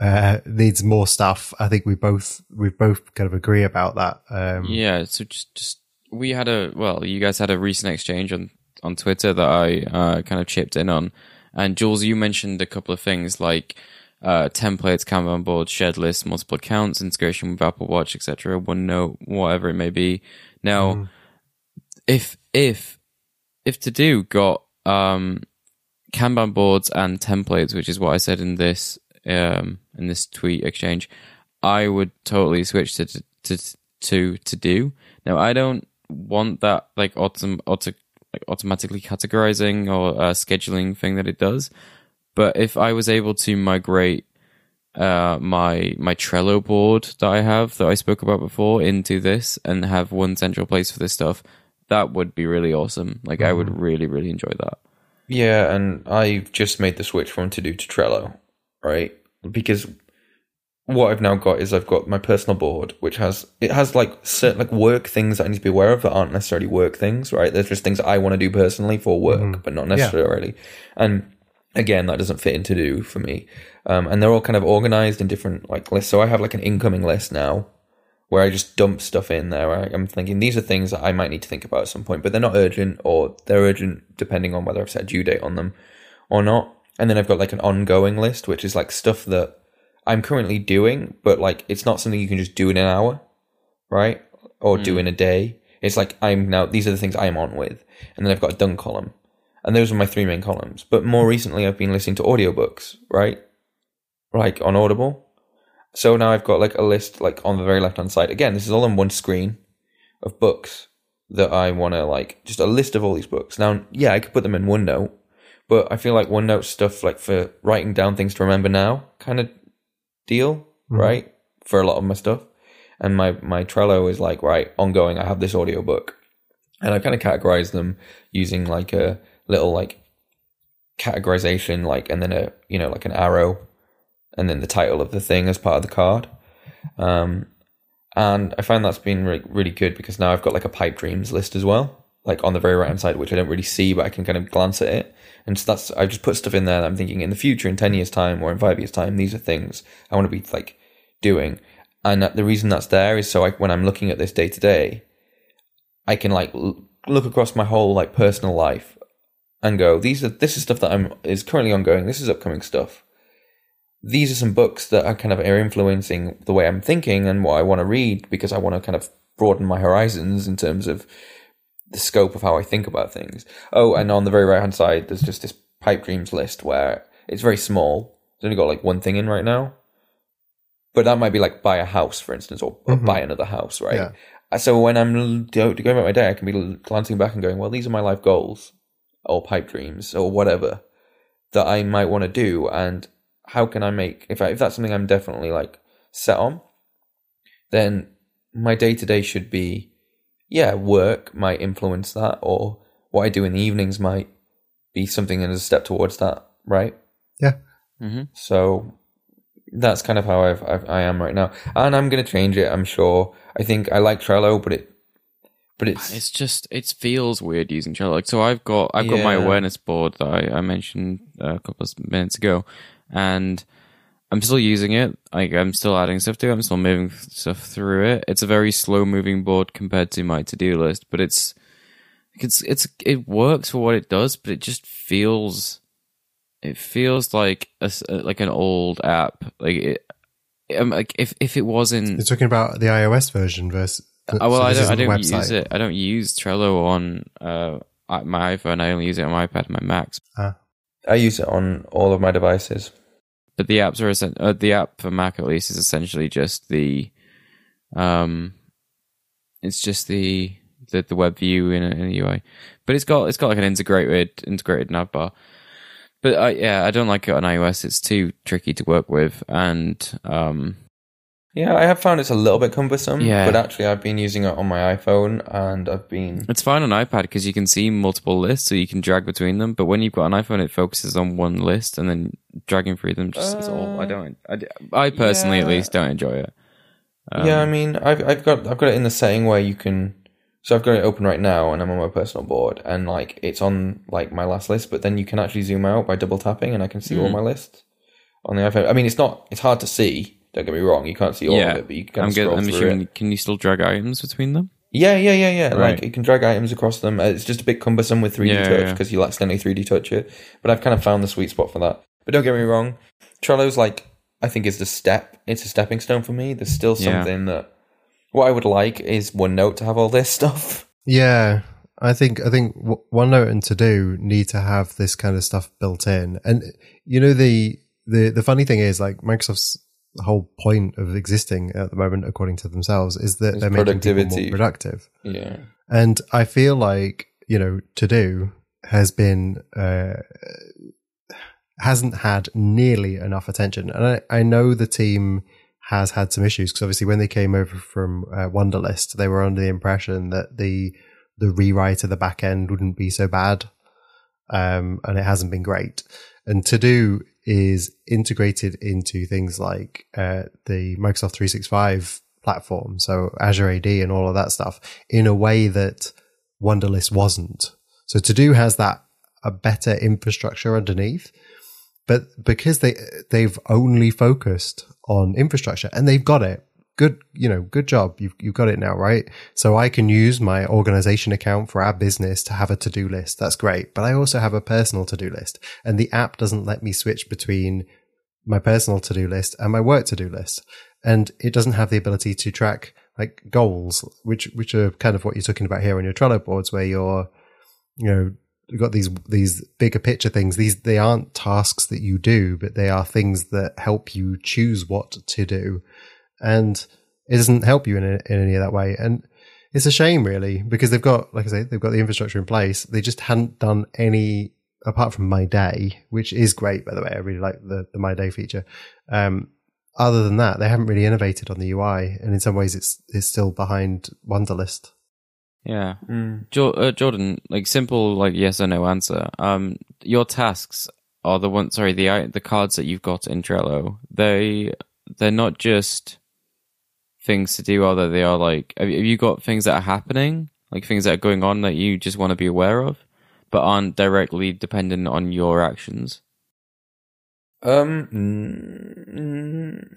uh needs more stuff. I think we both we both kind of agree about that. Um, Yeah, so just, just we had a well, you guys had a recent exchange on on Twitter that I uh, kind of chipped in on, and Jules, you mentioned a couple of things like uh, templates, Kanban boards, shared lists, multiple accounts, integration with Apple Watch, etc., OneNote, whatever it may be. Now, if if if to do got um, Kanban boards and templates, which is what I said in this um, in this tweet exchange, I would totally switch to to to to do. Now I don't want that like autom- auto like automatically categorizing or uh, scheduling thing that it does. But if I was able to migrate uh, my my Trello board that I have that I spoke about before into this and have one central place for this stuff, that would be really awesome. Like I would really really enjoy that. Yeah, and I've just made the switch from To Do to Trello, right? Because what I've now got is I've got my personal board, which has it has like certain like work things that I need to be aware of that aren't necessarily work things, right? There's just things I want to do personally for work, but not necessarily. And again, that doesn't fit into do for me. Um, and they're all kind of organized in different like lists. So I have like an incoming list now where I just dump stuff in there. Right? I'm thinking these are things that I might need to think about at some point, but they're not urgent or they're urgent depending on whether I've set a due date on them or not. And then I've got like an ongoing list, which is like stuff that I'm currently doing, but like it's not something you can just do in an hour, right? Or do hmm. in a day. It's like I'm now, these are the things I'm on with. And then I've got a done column. And those are my three main columns. But more recently, I've been listening to audiobooks, right? Like on Audible. So now I've got like a list like on the very left hand side. Again, this is all on one screen of books that I want to like just a list of all these books. Now, yeah, I could put them in OneNote, but I feel like OneNote stuff like for writing down things to remember now kind of deal, right? For a lot of my stuff. And my my Trello is like, right, ongoing, I have this audiobook. And I kind of categorize them using like a little like categorization like and then a you know like an arrow and then the title of the thing as part of the card. Um, and I find that's been really, really good because now I've got like a pipe dreams list as well, like on the very right hand side, which I don't really see, but I can kind of glance at it. And so that's, I've just put stuff in there that I'm thinking in the future, in 10 years time or in five years time, these are things I want to be like doing. And the reason that's there is so I, when I'm looking at this day to day, I can like l- look across my whole like personal life and go, these are, this is stuff that I'm, is currently ongoing. This is upcoming stuff these are some books that are kind of are influencing the way I'm thinking and what I want to read because I want to kind of broaden my horizons in terms of the scope of how I think about things. Oh, and on the very right hand side, there's just this pipe dreams list where it's very small. It's only got like one thing in right now, but that might be like buy a house, for instance, or, or buy another house, right? Yeah. Uh, So when I'm going about my day, I can be glancing back and going, well, these are my life goals or pipe dreams or whatever that I might want to do, and how can I make if I, if that's something I'm definitely like set on, then my day to day should be, yeah, work might influence that, or what I do in the evenings might be something as a step towards that, right? Yeah. hmm So that's kind of how I've, I've I am right now, and I'm going to change it. I'm sure. I think I like Trello, but it, but it's, It's just it feels weird using Trello. Like so, I've got I've got my awareness board that I, I mentioned a couple of minutes ago, and I'm still using it. Like I'm still adding stuff to it. I'm still moving stuff through it. It's a very slow moving board compared to my to do list, but it's it's it's it works for what it does. But it just feels it feels like a, like an old app. Like it. Um, like if if it wasn't You're talking about the iOS version versus. uh, well, so I don't. I don't use it. I don't use Trello on uh, my iPhone. I only use it on my iPad and my Macs. I use it on all of my devices. But the apps are uh, the app for Mac at least is essentially just the um, it's just the the, the web view in, a, in the UI. But it's got it's got like an integrated integrated nav bar. But I, yeah, I don't like it on iOS. It's too tricky to work with, and um, Yeah, I have found it's a little bit cumbersome. Yeah. But actually, I've been using it on my iPhone, and I've been. It's fine on iPad because you can see multiple lists, so you can drag between them. But when you've got an iPhone, it focuses on one list, and then dragging through them just is all. I don't. I, I personally, at least, don't enjoy it. Um, yeah, I mean, I've I've got I've got it in the setting where you can. So I've got it open right now, and I'm on my personal board, and like it's on like my last list. But then you can actually zoom out by double tapping, and I can see Hmm. all my lists on the iPhone. I mean, it's not. It's hard to see. Don't get me wrong. You can't see all yeah, of it, but you can I'm, scroll good, I'm through assuming. it. Can you still drag items between them? Yeah, yeah, yeah, yeah. Right. Like you can drag items across them. Uh, It's just a bit cumbersome with 3D Yeah, touch yeah. because you'll accidentally 3D touch it. But I've kind of found the sweet spot for that. But don't get me wrong, Trello's like I think is the step. It's a stepping stone for me. There's still Yeah. something that what I would like is OneNote to have all this stuff. Yeah, I think I think OneNote and To Do need to have this kind of stuff built in. And you know the the the funny thing is like Microsoft's whole point of existing at the moment, according to themselves, is that It's they're making people more productive. Yeah. And I feel like you know To Do has been uh, hasn't had nearly enough attention, and I, I know the team has had some issues because obviously when they came over from uh, Wunderlist, they were under the impression that the the rewrite of the back end wouldn't be so bad, um, and it hasn't been great. And To Do is integrated into things like uh, the Microsoft 365 platform, so Azure AD and all of that stuff, in a way that Wunderlist wasn't. So To Do has that a better infrastructure underneath, but because they they've only focused on infrastructure and they've got it. Good, you know, good job. You've you've got it now, right? So I can use my organization account for our business to have a to-do list. That's great. But I also have a personal to-do list. And the app doesn't let me switch between my personal to-do list and my work to-do list. And it doesn't have the ability to track like goals, which which are kind of what you're talking about here on your Trello boards where you're you know you've got these these bigger picture things these they aren't tasks that you do but they are things that help you choose what to do and it doesn't help you in, a, in any of that way and it's a shame really because they've got like i say they've got the infrastructure in place they just hadn't done any apart from my day which is great by the way i really like the, the my day feature um other than that they haven't really innovated on the ui and in some ways it's it's still behind Wunderlist Yeah. Mm. Jo- uh, Jordan, like simple, like yes or no answer. Um, your tasks are the ones. Sorry, the the cards that you've got in Trello. They they're not just things to do, although they are like. Have you got things that are happening, like things that are going on that you just want to be aware of, but aren't directly dependent on your actions? Um. mm,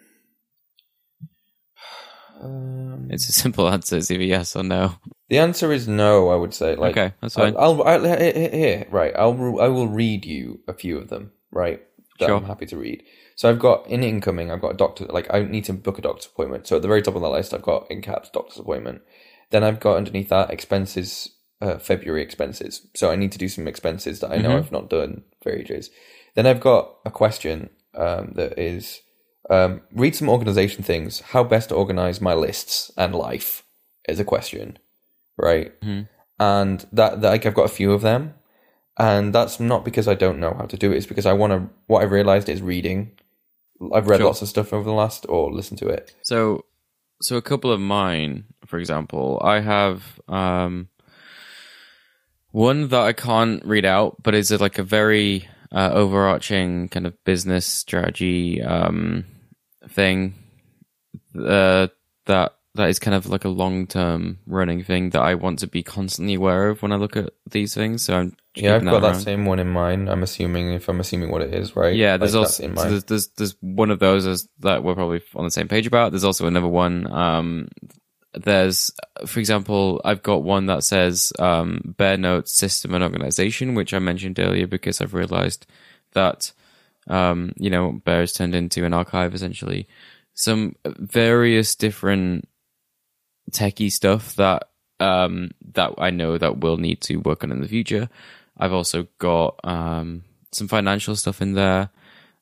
um, It's a simple answer. It's either yes or no. the answer is no. I would say. Like, okay, that's fine. I'll, I'll, I'll here, here, right. I'll I will read you a few of them. Right, that Sure. I'm happy to read. So I've got in incoming. I've got a doctor. Like I need to book a doctor's appointment. So at the very top of the list, I've got in caps doctor's appointment. Then I've got underneath that expenses, uh, February expenses. So I need to do some expenses that I know Mhm. I've not done for ages. Then I've got a question um, that is um, read some organization things. How best to organize my lists and life is a question, right? Mhm. And that, that like I've got a few of them, and that's not because I don't know how to do it. It's because I want to. What I've realized is reading. I've read Sure. lots of stuff over the last, or listened to it. So, so a couple of mine, for example, I have um, one that I can't read out, but is like a very uh, overarching kind of business strategy um, thing uh, that that is kind of like a long term running thing that I want to be constantly aware of when I look at these things. So I'm Yeah, I've got that around. same one in mind. I'm assuming if I'm assuming what it is, right? Yeah, there's Like, also so there's, there's there's one of those as that we're probably on the same page about. There's also another one. Um, there's, for example, I've got one that says um, Bear notes system and organization, which I mentioned earlier because I've realized that um, you know Bear has turned into an archive essentially. Some various different techie stuff that um, that I know that we'll need to work on in the future. I've also got um, some financial stuff in there.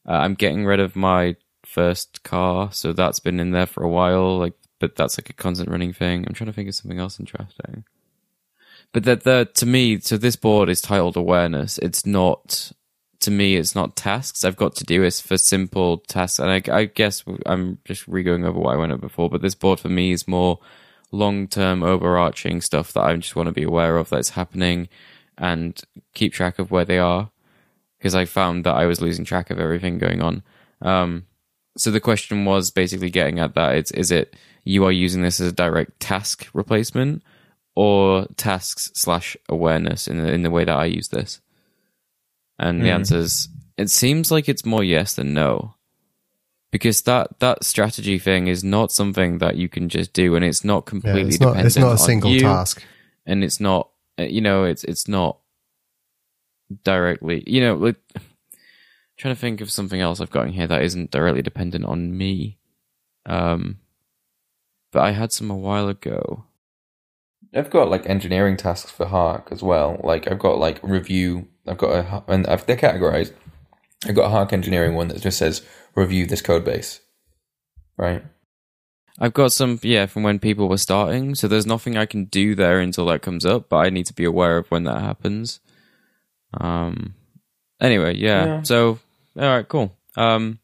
Uh, I'm getting rid of my first car, so that's been in there for a while. Like, but that's like a constant running thing. I'm trying to think of something else interesting. But that the to me, so this board is titled awareness. It's not to me. It's not tasks. I've got to do is for simple tasks, and I, I guess I'm just re-going over what I went over before. But this board for me is more long-term, overarching stuff that I just want to be aware of that's happening and keep track of where they are because I found that I was losing track of everything going on. Um, so the question was basically getting at that: it's is it you are using this as a direct task replacement or tasks slash awareness in the, in the way that I use this? And the Hmm. answer is it seems like it's more yes than no. Because that, that strategy thing is not something that you can just do, and it's not Yeah, completely it's not. dependent It's not a on single you, task. and it's not uh, you know it's it's not directly you know like trying to think of something else I've got in here that isn't directly dependent on me. Um, but I had some a while ago. I've got like engineering tasks for Hark as well. Like I've got like review. I've got a and I've, they're categorized. I've got a Hark engineering one that just says review this code base. Right. I've got some, yeah, from when people were starting. So there's nothing I can do there until that comes up, but I need to be aware of when that happens. Um. Anyway, yeah. Yeah. So, all right, cool. Um,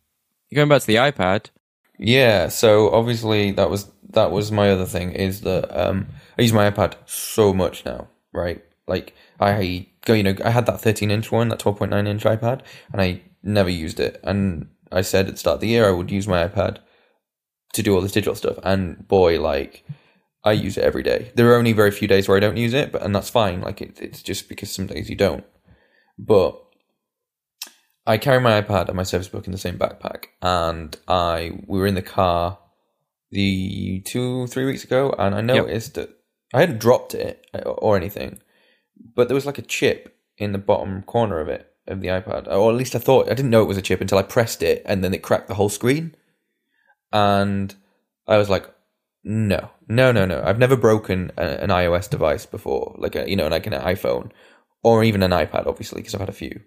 going back to the iPad. Yeah. So obviously that was that was my other thing is that um I use my iPad so much now. Right. Like I go, you know, I had that 13 inch one, that 12.9 inch iPad, and I never used it. And I said at the start of the year I would use my iPad to do all this digital stuff. And boy, like I use it every day. There are only very few days where I don't use it, but and that's fine. Like it, it's just because some days you don't. But I carry my iPad and my Surface Book in the same backpack, and I we were in the car the two three weeks ago, and I noticed that I hadn't dropped it or anything, but there was like a chip in the bottom corner of it of the iPad, or at least I thought I didn't know it was a chip until I pressed it, and then it cracked the whole screen, and I was like, no, no, no, no. I've never broken a, an iOS device before, like a you know, like an iPhone or even an iPad, obviously, because I've had a few.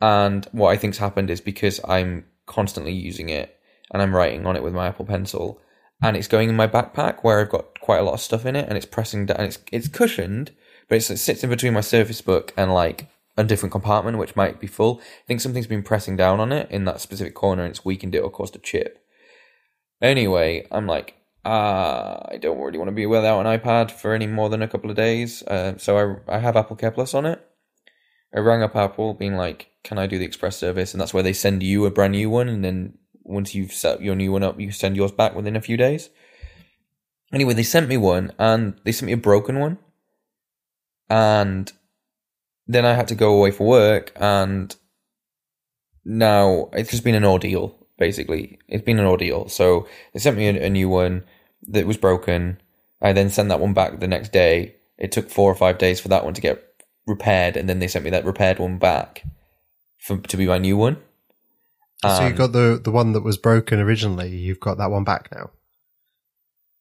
And what I think's happened is because I'm constantly using it and I'm writing on it with my Apple Pencil, and it's going in my backpack where I've got quite a lot of stuff in it, and it's pressing down. It's it's cushioned, but it sits in between my Surface Book and like a different compartment, which might be full. I think something's been pressing down on it in that specific corner, and it's weakened it or caused a chip. Anyway, I'm like, ah, I don't really want to be without an iPad for any more than a couple of days. Uh, so I I have Apple Care Plus on it. I rang up Apple, being like, "Can I do the express service?" And that's where they send you a brand new one, and then once you've set your new one up, you send yours back within a few days. Anyway, they sent me one, and they sent me a broken one, and then I had to go away for work, and now it's just been an ordeal. Basically, it's been an ordeal. So they sent me a, a new one that was broken. I then sent that one back the next day. It took four or five days for that one to get repaired, and then they sent me that repaired one back for to be my new one. so you got the the one that was broken originally. You've got that one back now.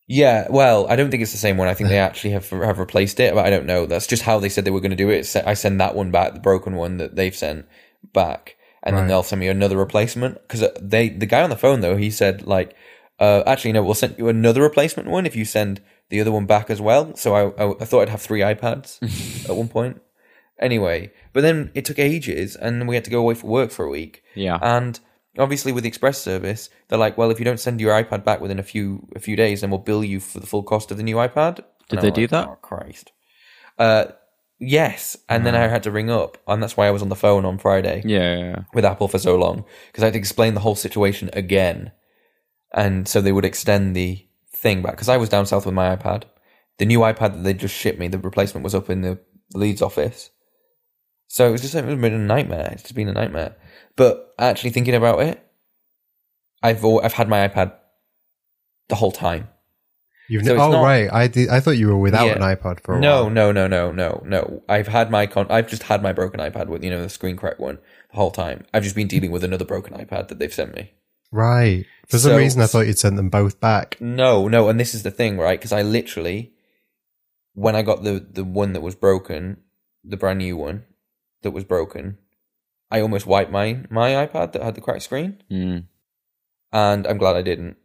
Yeah, well, I don't think it's the same one. I think they actually have have replaced it, but I don't know. That's just how they said they were going to do it. I send that one back, the broken one that they've sent back, and then they'll send me another replacement. Because they, the guy on the phone though, he said like, uh, actually no, we'll send you another replacement one if you send the other one back as well. So I, I, I thought I'd have three iPads at one point. Anyway, but then it took ages, and we had to go away for work for a week. Yeah. And obviously, with the express service, they're like, "Well, if you don't send your iPad back within a few a few days, then we'll bill you for the full cost of the new iPad." And they I'm do like, that? Oh Christ! Uh, yes. And then I had to ring up, and that's why I was on the phone on Friday yeah, yeah, yeah. with Apple for so long because I had to explain the whole situation again, and so they would extend the thing back because I was down south with my iPad. The new iPad that they just shipped me, the replacement was up in the Leeds office. So it was just it was been a nightmare. It's just been a nightmare. But actually thinking about it, I've I've had my iPad the whole time. You've So oh not- right, I did, I thought you were without Yeah. an iPad for a No, while. no, no, no, no, no. I've had my con- I've just had my broken iPad with you know the screen crack one the whole time. I've just been dealing with another broken iPad that they've sent me. Right. For some So- reason, I thought you'd sent them both back. No, no, and this is the thing, right? Because I literally, when I got the the one that was broken, the brand new one that was broken, I almost wiped my my iPad that had the cracked screen, Mm. and I'm glad I didn't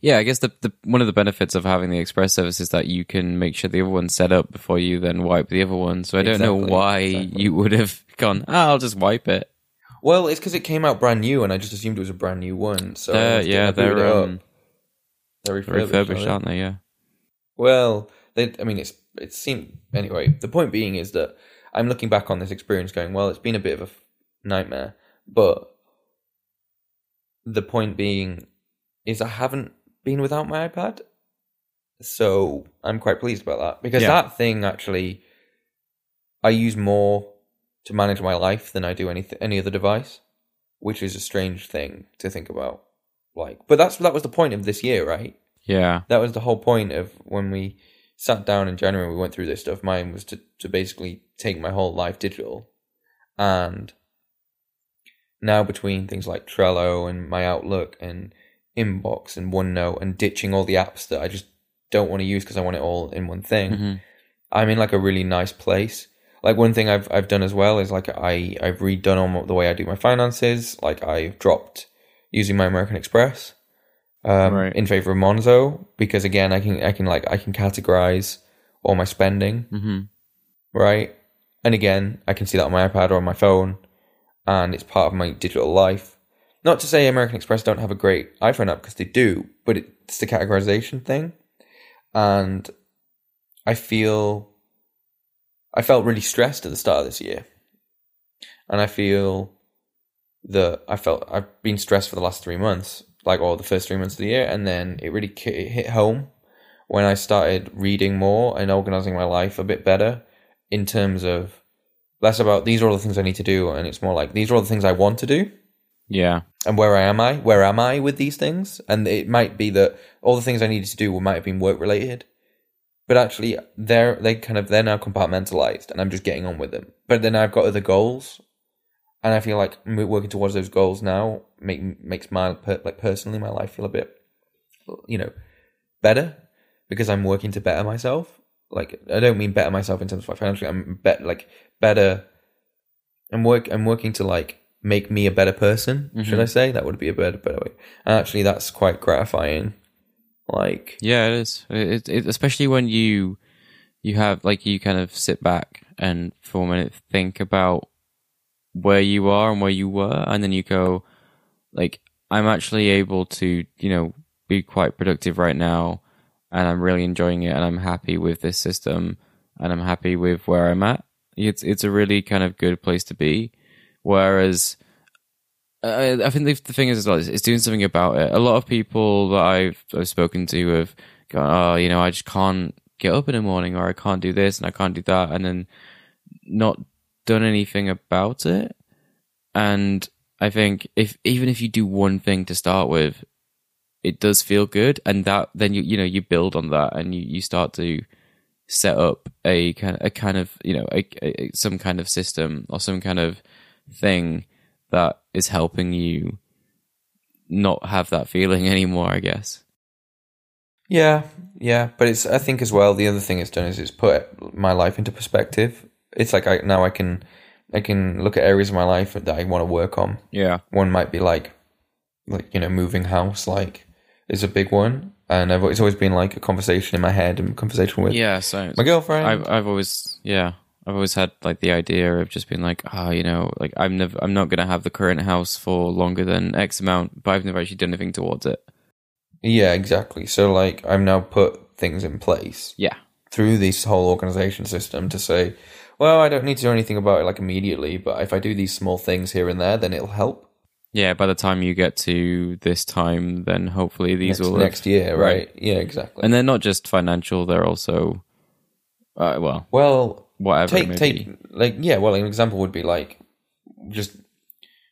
Yeah, I guess the, the one of the benefits of having the express service is that you can make sure the other one's set up before you then wipe the other one. So I don't know why exactly. you would have gone. Ah, I'll just wipe it. Well, it's because it came out brand new, and I just assumed it was a brand new one. So I yeah, I booted it they're um, they're refurbished, refurbished, aren't they? Yeah. Well, they, I mean, it's it seemed anyway. The point being is that I'm looking back on this experience, going, well, it's been a bit of a f- nightmare, but the point being is I haven't been without my iPad, so I'm quite pleased about that because Yeah. that thing actually I use more to manage my life than I do any any other device, which is a strange thing to think about. Like, but that's that was the point of this year, right? Yeah. that was the whole point of when we sat down in January. We went through this stuff. Mine was to to basically take my whole life digital, and now between things like Trello and my Outlook and Inbox and OneNote and ditching all the apps that I just don't want to use because I want it all in one thing. hmm I'm in like a really nice place. Like one thing I've I've done as well is like I I've redone on the way I do my finances. Like I've dropped using my American Express um, Right. in favor of Monzo because again I can I can like I can categorize all my spending hmm right, and again I can see that on my iPad or on my phone, and it's part of my digital life. Not to say American Express don't have a great iPhone app because they do, but it's the categorization thing, and I feel I felt really stressed at the start of this year, and I feel that I felt I've been stressed for the last three months, like all the first three months of the year, and then it really it hit home when I started reading more and organizing my life a bit better in terms of less about these are all the things I need to do, and it's more like these are all the things I want to do Yeah. and where am I? Where am I with these things? And it might be that all the things I needed to do might have been work related, but actually they're they kind of they're now compartmentalized, and I'm just getting on with them. But then I've got other goals, and I feel like working towards those goals now make makes my per, like personally my life feel a bit, you know, better because I'm working to better myself. Like I don't mean better myself in terms of financially. I'm bet like better. I'm work. I'm working to like make me a better person. Should Mhm. I say that would be a better better way? And actually, that's quite gratifying. Like Yeah, it is. It, it, especially when you you have like you kind of sit back and for a minute think about where you are and where you were, and then you go, like, I'm actually able to, you know, be quite productive right now, and I'm really enjoying it, and I'm happy with this system, and I'm happy with where I'm at. It's it's a really kind of good place to be. Whereas I, think the, thing is as well, it's doing something about it. A lot of people that I've, I've spoken to have gone, oh, you know, I just can't get up in the morning, or I can't do this and I can't do that, and then not done anything about it. And I think if even if you do one thing to start with, it does feel good, and that then you you know you build on that, and you, you start to set up a kind a kind of you know a, a, some kind of system or some kind of thing that is helping you not have that feeling anymore. I guess. yeah, yeah. But it's I think as well. The other thing it's done is it's put my life into perspective. It's like I now I can I can look at areas of my life that I want to work on. Yeah. One might be like like you know moving house like is a big one, and I've it's always been like a conversation in my head and conversation with Yeah. So my girlfriend. I've I've always yeah I've always had like the idea of just being like ah you know like I'm never I'm not gonna have the current house for longer than X amount, but I've never actually done anything towards it. Yeah, exactly. So like I'm now put things in place Yeah. through this whole organization system to say, well, I don't need to do anything about it like immediately, but if I do these small things here and there, then it'll help Yeah. By the time you get to this time, then hopefully these next, will have- next year, right? right. Yeah, exactly. and they're not just financial; they're also uh, well well, whatever. take take like yeah. Well, an example would be like just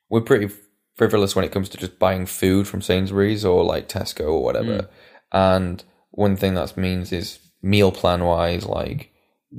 we're pretty frivolous when it comes to just buying food from Sainsbury's or like Tesco or whatever. Mm. And one thing that means is meal plan wise, like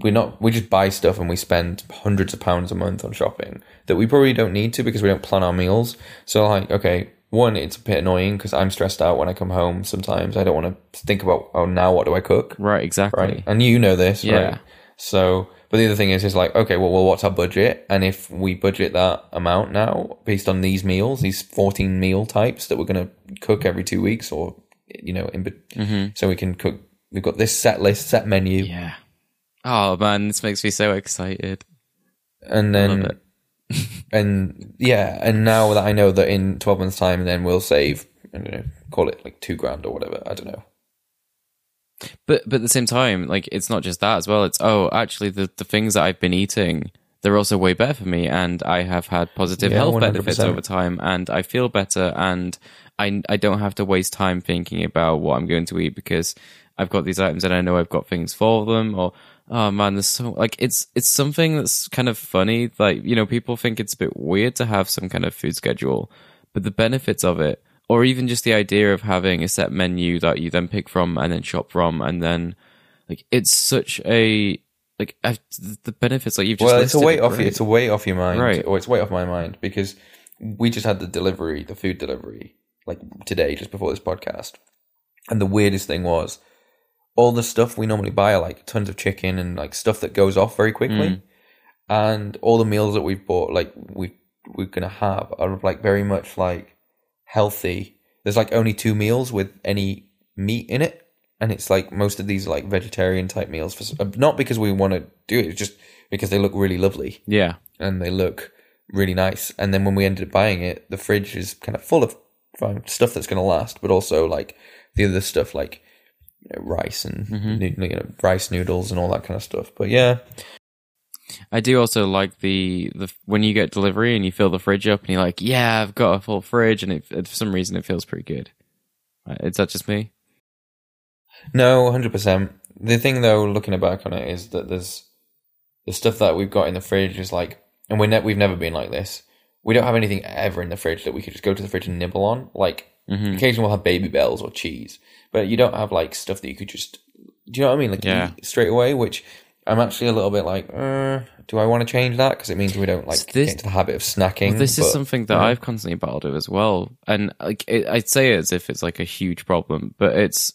we're not we just buy stuff and we spend hundreds of pounds a month on shopping that we probably don't need to because we don't plan our meals. So like okay, one it's a bit annoying because I'm stressed out when I come home. Sometimes I don't want to think about oh now what do I cook right? Exactly. right? And you know this, Yeah. right? So, but the other thing is, is like, okay, well, well, what's our budget? And if we budget that amount now based on these meals, these 14 meal types that we're going to cook every two weeks or you know, in bet- hmm so we can cook. We've got this set list, set menu, Yeah. Oh man, this makes me so excited. and then and yeah, and now that I know that in twelve months' time, then we'll save. I don't know, call it like two grand or whatever. I don't know. But but at the same time, like it's not just that as well. It's oh, actually the the things that I've been eating, they're also way better for me, and I have had positive Yeah, health benefits 100%. over time, and I feel better, and I I don't have to waste time thinking about what I'm going to eat because I've got these items and I know I've got things for them. Or oh man, there's so like it's it's something that's kind of funny. Like you know, people think it's a bit weird to have some kind of food schedule, but the benefits of it or even just the idea of having a set menu that you then pick from and then shop from and then like it's such a like the benefits like you've just well, it's a weight off. great. It's a weight off your mind, Right. Or it's weight off my mind because we just had the delivery, the food delivery, like today, just before this podcast. And the weirdest thing was, all the stuff we normally buy are like tons of chicken and like stuff that goes off very quickly, Mm. and all the meals that we've bought, like we we're gonna have, are like very much like healthy. There's like only two meals with any meat in it, and it's like most of these like vegetarian type meals. For uh, not because we want to do it, it's just because they look really lovely yeah and they look really nice. And then when we ended up buying it, the fridge is kind of full of stuff that's going to last, but also like the other stuff like you know, rice and Mm-hmm. you know, rice noodles and all that kind of stuff. But yeah, i do also like the the when you get delivery and you fill the fridge up and you're like yeah i've got a full fridge and it, for some reason it feels pretty good is that just me no, hundred percent. The thing though, looking back on it, is that there's the stuff that we've got in the fridge is like, and we ne- we've never been like this. We don't have anything ever in the fridge that we could just go to the fridge and nibble on. Like hmm occasionally we'll have baby bells or cheese, but you don't have like stuff that you could just. Do you know what I mean? Like Yeah. eat straight away, which I'm actually a little bit like, uh, do I want to change that? Because it means we don't like So this- get into the habit of snacking. Well, this is something that yeah. I've constantly battled with as well, and like it, I'd say it as if it's like a huge problem, but it's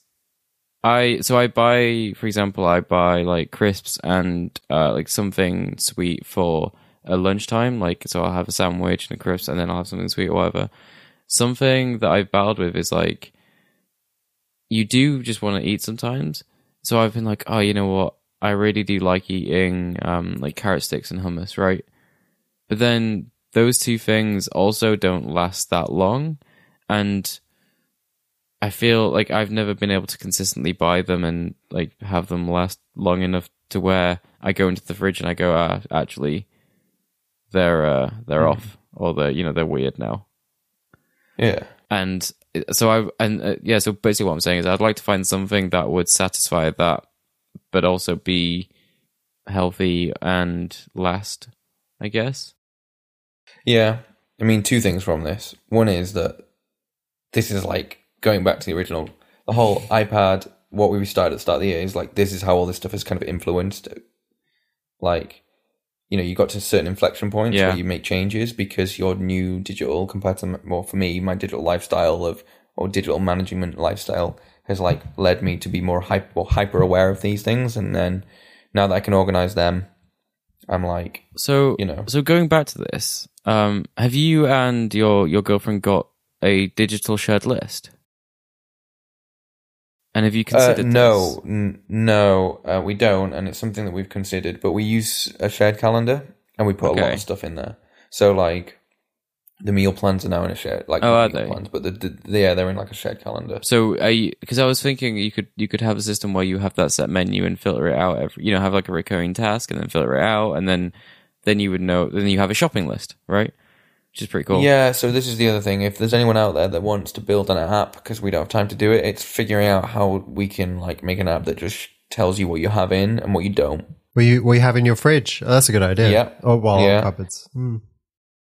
I so I buy, for example, I buy like crisps and uh, like something sweet for a lunchtime. Like so, I'll have a sandwich and a crisp, and then I'll have something sweet or whatever. Something that I've battled with is like you do just want to eat sometimes. So I've been like, oh, you know what? I really do like eating um, like carrot sticks and hummus, right? But then those two things also don't last that long. And I feel like I've never been able to consistently buy them and like have them last long enough to where I go into the fridge and I go, ah, actually, they're uh, they're off or they're you know they're weird now. Yeah. And so I and uh, yeah, so basically what I'm saying is I'd like to find something that would satisfy that, but also be healthy and last. I guess. Yeah. I mean, two things from this. One is that this is like going back to the original, the whole iPad, what we started at the start of the year is like, this is how all this stuff is kind of influenced. Like, you know, you got to certain inflection points Yeah. where you make changes because your new digital compared to, well, for me, my digital lifestyle of, or digital management lifestyle has like led me to be more hyper, hyper aware of these things. And then now that I can organize them, I'm like, So you know, So going back to this, um, have you and your your girlfriend got a digital shared list? And have you Uh, considered no, n- no, uh, we don't, and it's something that we've considered. But we use a shared calendar, and we put a lot of stuff in there. So, like, the meal plans are now in a shared, like, Oh, are meal they? Plans, but the, the, yeah, they're in like a shared calendar. So because I was thinking you could you could have a system where you have that set menu and filter it out every you know have like a recurring task and then filter it out and then then you would know then you have a shopping list right, which is pretty cool. Yeah, so this is the other thing. If there's anyone out there that wants to build an app because we don't have time to do it, it's figuring out how we can like make an app that just tells you what you have in and what you don't. Were you were you have in your fridge? Oh, that's a good idea. Yeah. Oh well, Yeah. cupboards. Hmm.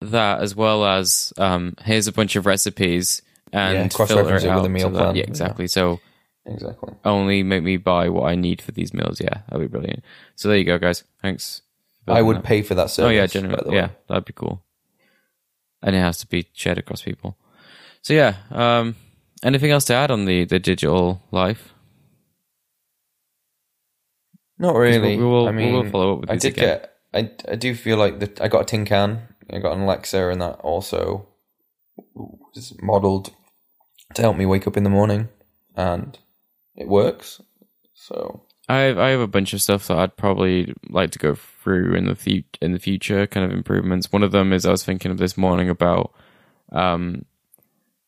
That as well as um, here's a bunch of recipes and Yeah, filter it it with out a meal to that- plan. Yeah, exactly. So. Exactly. only make me buy what I need for these meals. Yeah, that'd be brilliant. So there you go, guys. Thanks. I would that. pay for that service. Oh yeah, by genuinely. the way. Yeah, that'd be cool. And it has to be shared across people. So yeah. Um, anything else to add on the the digital life? Not really. we will- I we mean, will follow up with I these did again. get. I, I do feel like that. I got a tin can. I got an Alexa, and that also was modeled to help me wake up in the morning. and it works. So I have, I have a bunch of stuff that I'd probably like to go through in the fu- in the future, kind of improvements. One of them is I was thinking of this morning about um,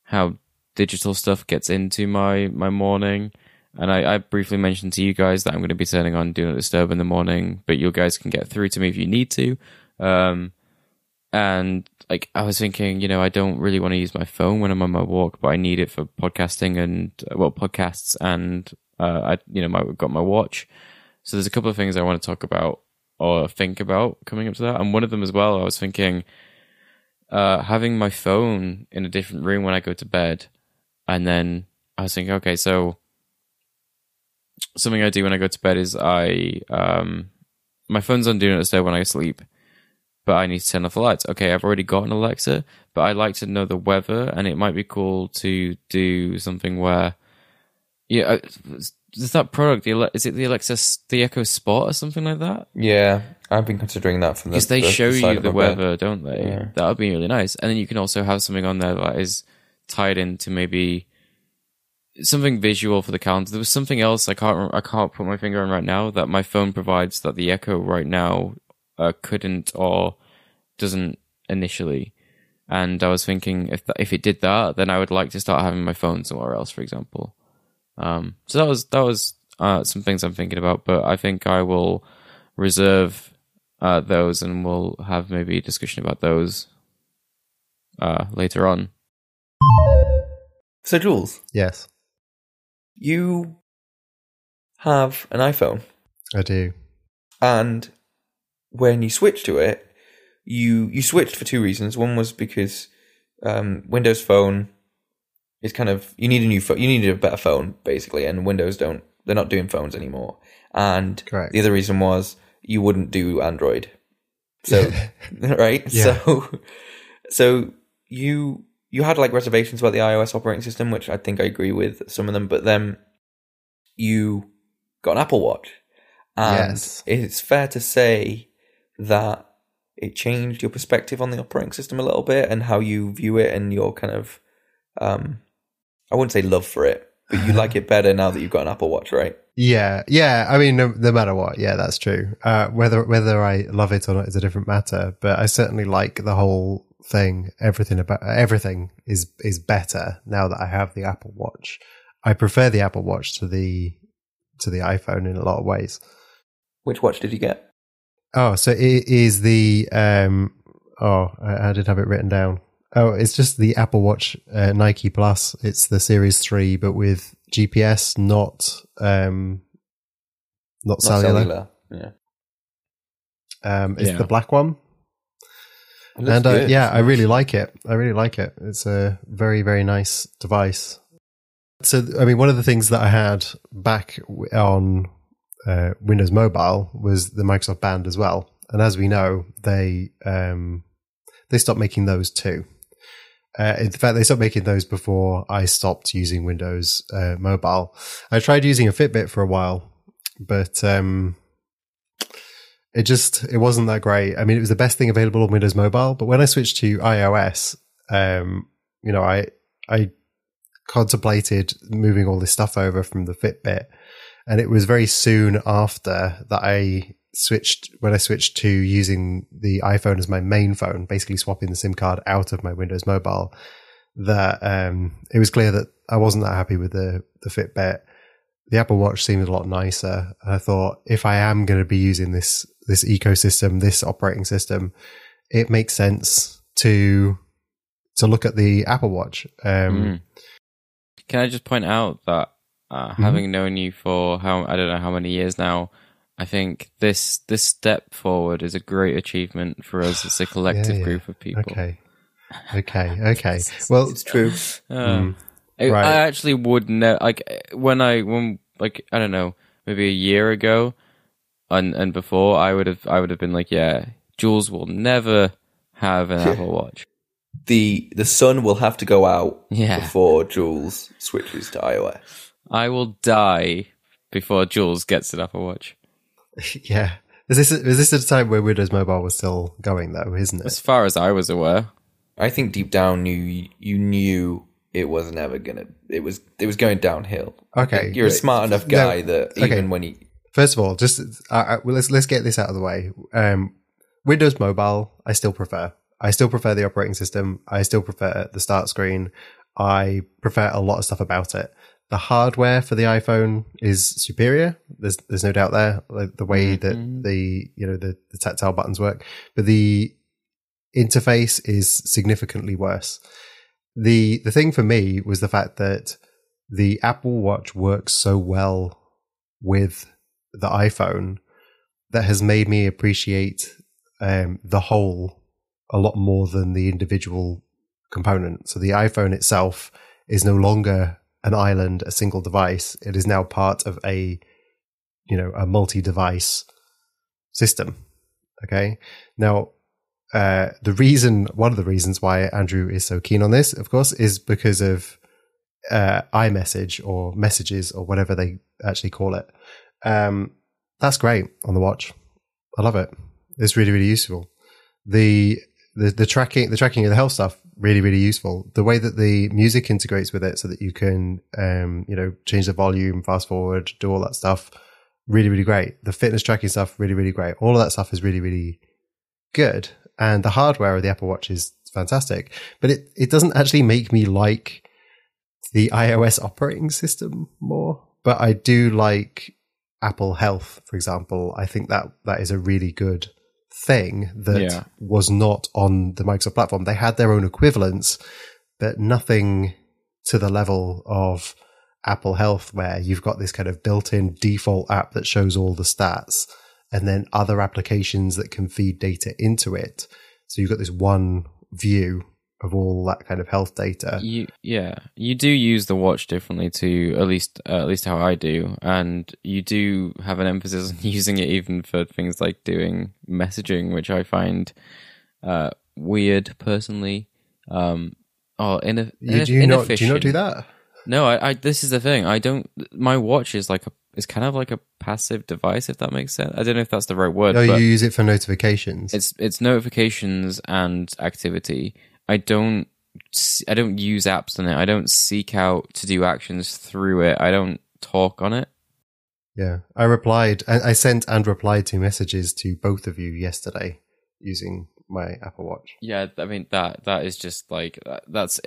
how digital stuff gets into my my morning, and I, I briefly mentioned to you guys that I'm going to be turning on Do Not Disturb in the morning, but you guys can get through to me if you need to. Um, and like I was thinking, you know, I don't really want to use my phone when I'm on my walk, but I need it for podcasting and uh, well, podcasts and uh, I, you know, my got my watch. So there's a couple of things I want to talk about or think about coming up to that, and one of them as well. I was thinking uh, having my phone in a different room when I go to bed, and then I was thinking, okay, so something I do when I go to bed is I um, my phone's on do not disturb when I sleep but I need to turn off the lights. Okay, I've already got an Alexa, but I like to know the weather, and it might be cool to do something where, yeah, is that product? Is it the Alexa, the Echo Spot or something like that? yeah, I've been considering that from the Because they the show side you the my bed. weather, don't they? Yeah. That would be really nice. And then you can also have something on there that is tied into maybe something visual for the calendar. There was something else I can't I can't put my finger on right now that my phone provides that the Echo right now uh, couldn't or doesn't initially. And I was thinking if that, if it did that, then I would like to start having my phone somewhere else, for example. Um, so that was that was uh, some things I'm thinking about, but I think I will reserve uh, those and we'll have maybe a discussion about those uh, later on. So, Jules, Yes, you have an iPhone, I do. and when you switched to it, you you switched for two reasons. One was because um, Windows Phone is kind of you need a new phone, you need a better phone basically, and Windows don't they're not doing phones anymore. And Correct. the other reason was you wouldn't do Android, so right, Yeah. so so you you had like reservations about the iOS operating system, which I think I agree with some of them, but then you got an Apple Watch, and Yes. it's fair to say that it changed your perspective on the operating system a little bit and how you view it and your kind of um I wouldn't say love for it, but you like it better now that you've got an Apple Watch, right? Yeah, yeah. I mean, no, no matter what, yeah, that's true. Uh, whether whether I love it or not is a different matter. But I certainly like the whole thing. Everything about everything is is better now that I have the Apple Watch. I prefer the Apple Watch to the to the iPhone in a lot of ways. Which watch did you get? Oh, so it is the um. Oh, I, I did have it written down. Oh, it's just the Apple Watch uh, Nike Plus. It's the Series Three, but with GPS, not um, not, Not cellular. Yeah. Um, it's Yeah. the black one, and uh, yeah, I really like it. I really like it. It's a very very nice device. So, I mean, one of the things that I had back on uh, Windows Mobile was the Microsoft Band as well, and as we know, they um, they stopped making those too. Uh, in fact, they stopped making those before I stopped using Windows uh, Mobile. I tried using a Fitbit for a while, but um, it just it wasn't that great. I mean, it was the best thing available on Windows Mobile, but when I switched to iOS, um, you know, I I contemplated moving all this stuff over from the Fitbit, and it was very soon after that I switched when I switched to using the iPhone as my main phone, basically swapping the SIM card out of my Windows Mobile. That um, it was clear that I wasn't that happy with the the Fitbit. The Apple Watch seemed a lot nicer. I thought if I am going to be using this this ecosystem, this operating system, it makes sense to to look at the Apple Watch. Um, Mm. Can I just point out that uh, Mm-hmm. having known you for how I don't know how many years now, I think this this step forward is a great achievement for us as a collective yeah. group of people. Okay. Okay. Okay. Well, It's true. Uh, Mm. I, Right. I actually would know, like when I when like I don't know, maybe a year ago, and and before, I would have I would have been like, yeah, Jules will never have an Apple Watch. The the sun will have to go out Yeah. before Jules switches to iOS. I will die before Jules gets an Apple Watch. yeah. Is this is this at a time where Windows Mobile was still going though, isn't it? As far as I was aware, I think deep down you you knew it was never gonna. It was it was going downhill. Okay, You're a smart enough no, guy that okay. even when you First of all, just uh, uh, well, let's let's get this out of the way. Um, Windows Mobile, I still prefer. I still prefer the operating system. I still prefer the start screen. I prefer a lot of stuff about it. The hardware for the iPhone is superior. There's there's no doubt there. Like the way that Mhm. the you know the, the tactile buttons work, but the interface is significantly worse. The the thing for me was the fact that the Apple Watch works so well with the iPhone that has made me appreciate um, the whole a lot more than the individual component. So the iPhone itself is no longer an island, a single device. It is now part of a, you know, a multi-device system. Okay. Now, uh, the reason, one of the reasons why Andrew is so keen on this, of course, is because of uh, iMessage or messages or whatever they actually call it. Um, that's great on the watch. I love it. It's really, really useful. The, the, the tracking, the tracking of the health stuff, really, really useful. The way that the music integrates with it so that you can, um, you know, change the volume, fast forward, do all that stuff. Really, really great. The fitness tracking stuff, really, really great. All of that stuff is really, really good. And the hardware of the Apple Watch is fantastic, but it, it doesn't actually make me like the iOS operating system more. But I do like Apple Health, for example. I think that that is a really good thing that Yeah. was not on the Microsoft platform. They had their own equivalents, but nothing to the level of Apple Health, where you've got this kind of built in default app that shows all the stats and then other applications that can feed data into it. So you've got this one view of all that kind of health data. You yeah, you do use the watch differently to at least uh, at least how I do, and you do have an emphasis on using it even for things like doing messaging, which I find uh, weird personally. Um, or in, You, do you not do you not do that? No, I, I. This is the thing. I don't. My watch is like a. It's kind of like a passive device, if that makes sense. I don't know if that's the right word. No, you use it for notifications. it's it's notifications and activity. I don't I don't use apps on it. I don't seek out to do actions through it. I don't talk on it. Yeah, I replied. I, I sent and replied to messages to both of you yesterday using my Apple Watch. Yeah, I mean that that is just like that, that's.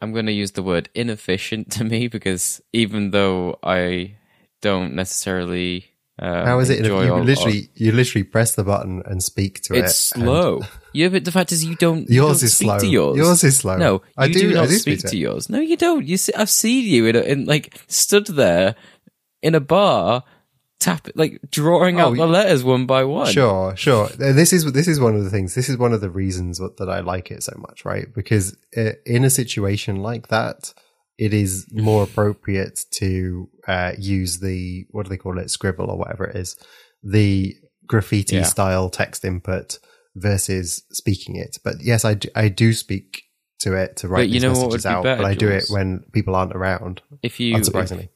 I'm going to use the word inefficient to me because even though I don't necessarily uh, How is it? You all- literally, you literally press the button and speak to it. it's and- slow. yeah, but the fact is you don't. you Yours don't is speak slow. To yours. Yours is slow. No, I you do- do, I not do speak speak to it. yours. No, you don't. You see, I've seen you in, a, in like stood there in a bar, tap like drawing Oh, out the letters one by one. Sure, sure. This is this is one of the things. This is one of the reasons what- that I like it so much, right? Because uh, in a situation like that, it is more appropriate to uh, use the what do they call it, scribble or whatever it is, the graffiti Yeah. style text input versus speaking it. But yes, I do, I do speak to it to write But you these know what would messages be out, better, but I do it when people aren't around. If you if,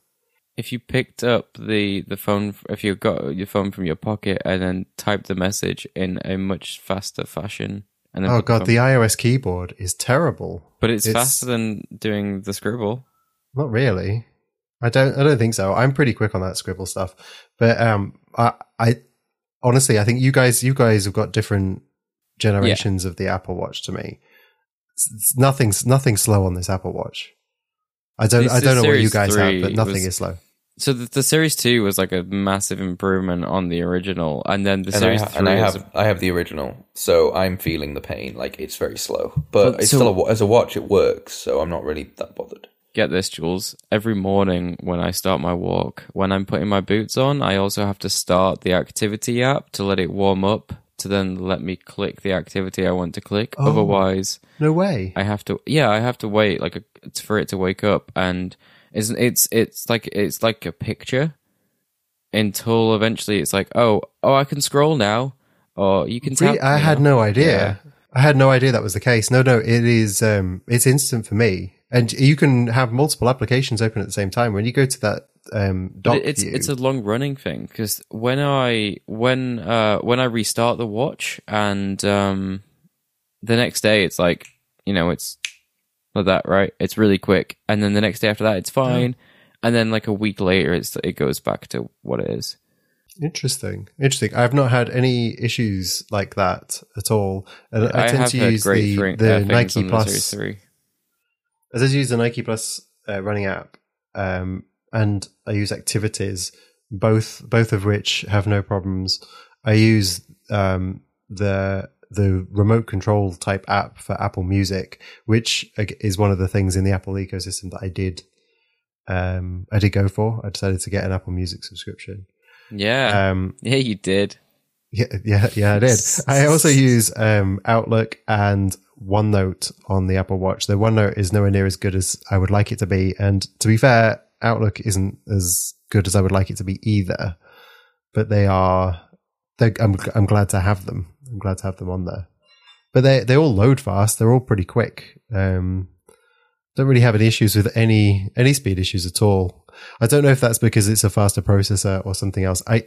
if you picked up the the phone, if you got your phone from your pocket and then typed the message in a much faster fashion, and oh god, the iOS keyboard is terrible. but it's, it's- faster than doing the scribble. Not really. I don't. I don't think so. I'm pretty quick on that scribble stuff, but um, I, I honestly, I think you guys, you guys have got different generations of the Apple Watch to me. It's, it's nothing's nothing slow on this Apple Watch. I don't. This I don't know what you guys have, but nothing was- is slow. So the, the series two was like a massive improvement on the original, and then the and I, series ha- three and I have I have the original, so I'm feeling the pain. Like it's very slow, but But it's so- still a, as a watch it works, so I'm not really that bothered. get this, Jules. Every morning when I start my walk, when I'm putting my boots on, I also have to start the activity app to let it warm up to then let me click the activity I want to click. Oh. Otherwise, No way. I have to. Yeah, I have to wait like a, for it to wake up, and it's it's it's like it's like a picture until eventually it's like oh oh I can scroll now, or you can tap. Really? I you had know? no idea. I had no idea that was the case. No, no, it is. Um, it's instant for me, and you can have multiple applications open at the same time. When you go to that um, it's view, it's a long running thing because when I when uh when I restart the watch and um the next day it's like you know it's like that, right? It's really quick, and then the next day after that, it's fine, and then like a week later, it's it goes back to what it is. Interesting. Interesting. I've not had any issues like that at all. And I, tend to use the, the uh, Nike the Plus. I just use the Nike Plus uh, running app, um, and I use activities, both both of which have no problems. I use um, the the remote control type app for Apple Music, which is one of the things in the Apple ecosystem that I did. Um, I did go for. I decided to get an Apple Music subscription. Yeah, Um, yeah, you did. yeah, yeah, yeah, I did. I also use um, Outlook and OneNote on the Apple Watch. The OneNote is nowhere near as good as I would like it to be, and to be fair, Outlook isn't as good as I would like it to be either. But they are. I'm I'm glad to have them. I'm glad to have them on there. But they they all load fast. They're all pretty quick. Um, don't really have any issues with any any speed issues at all. I don't know if that's because it's a faster processor or something else. I,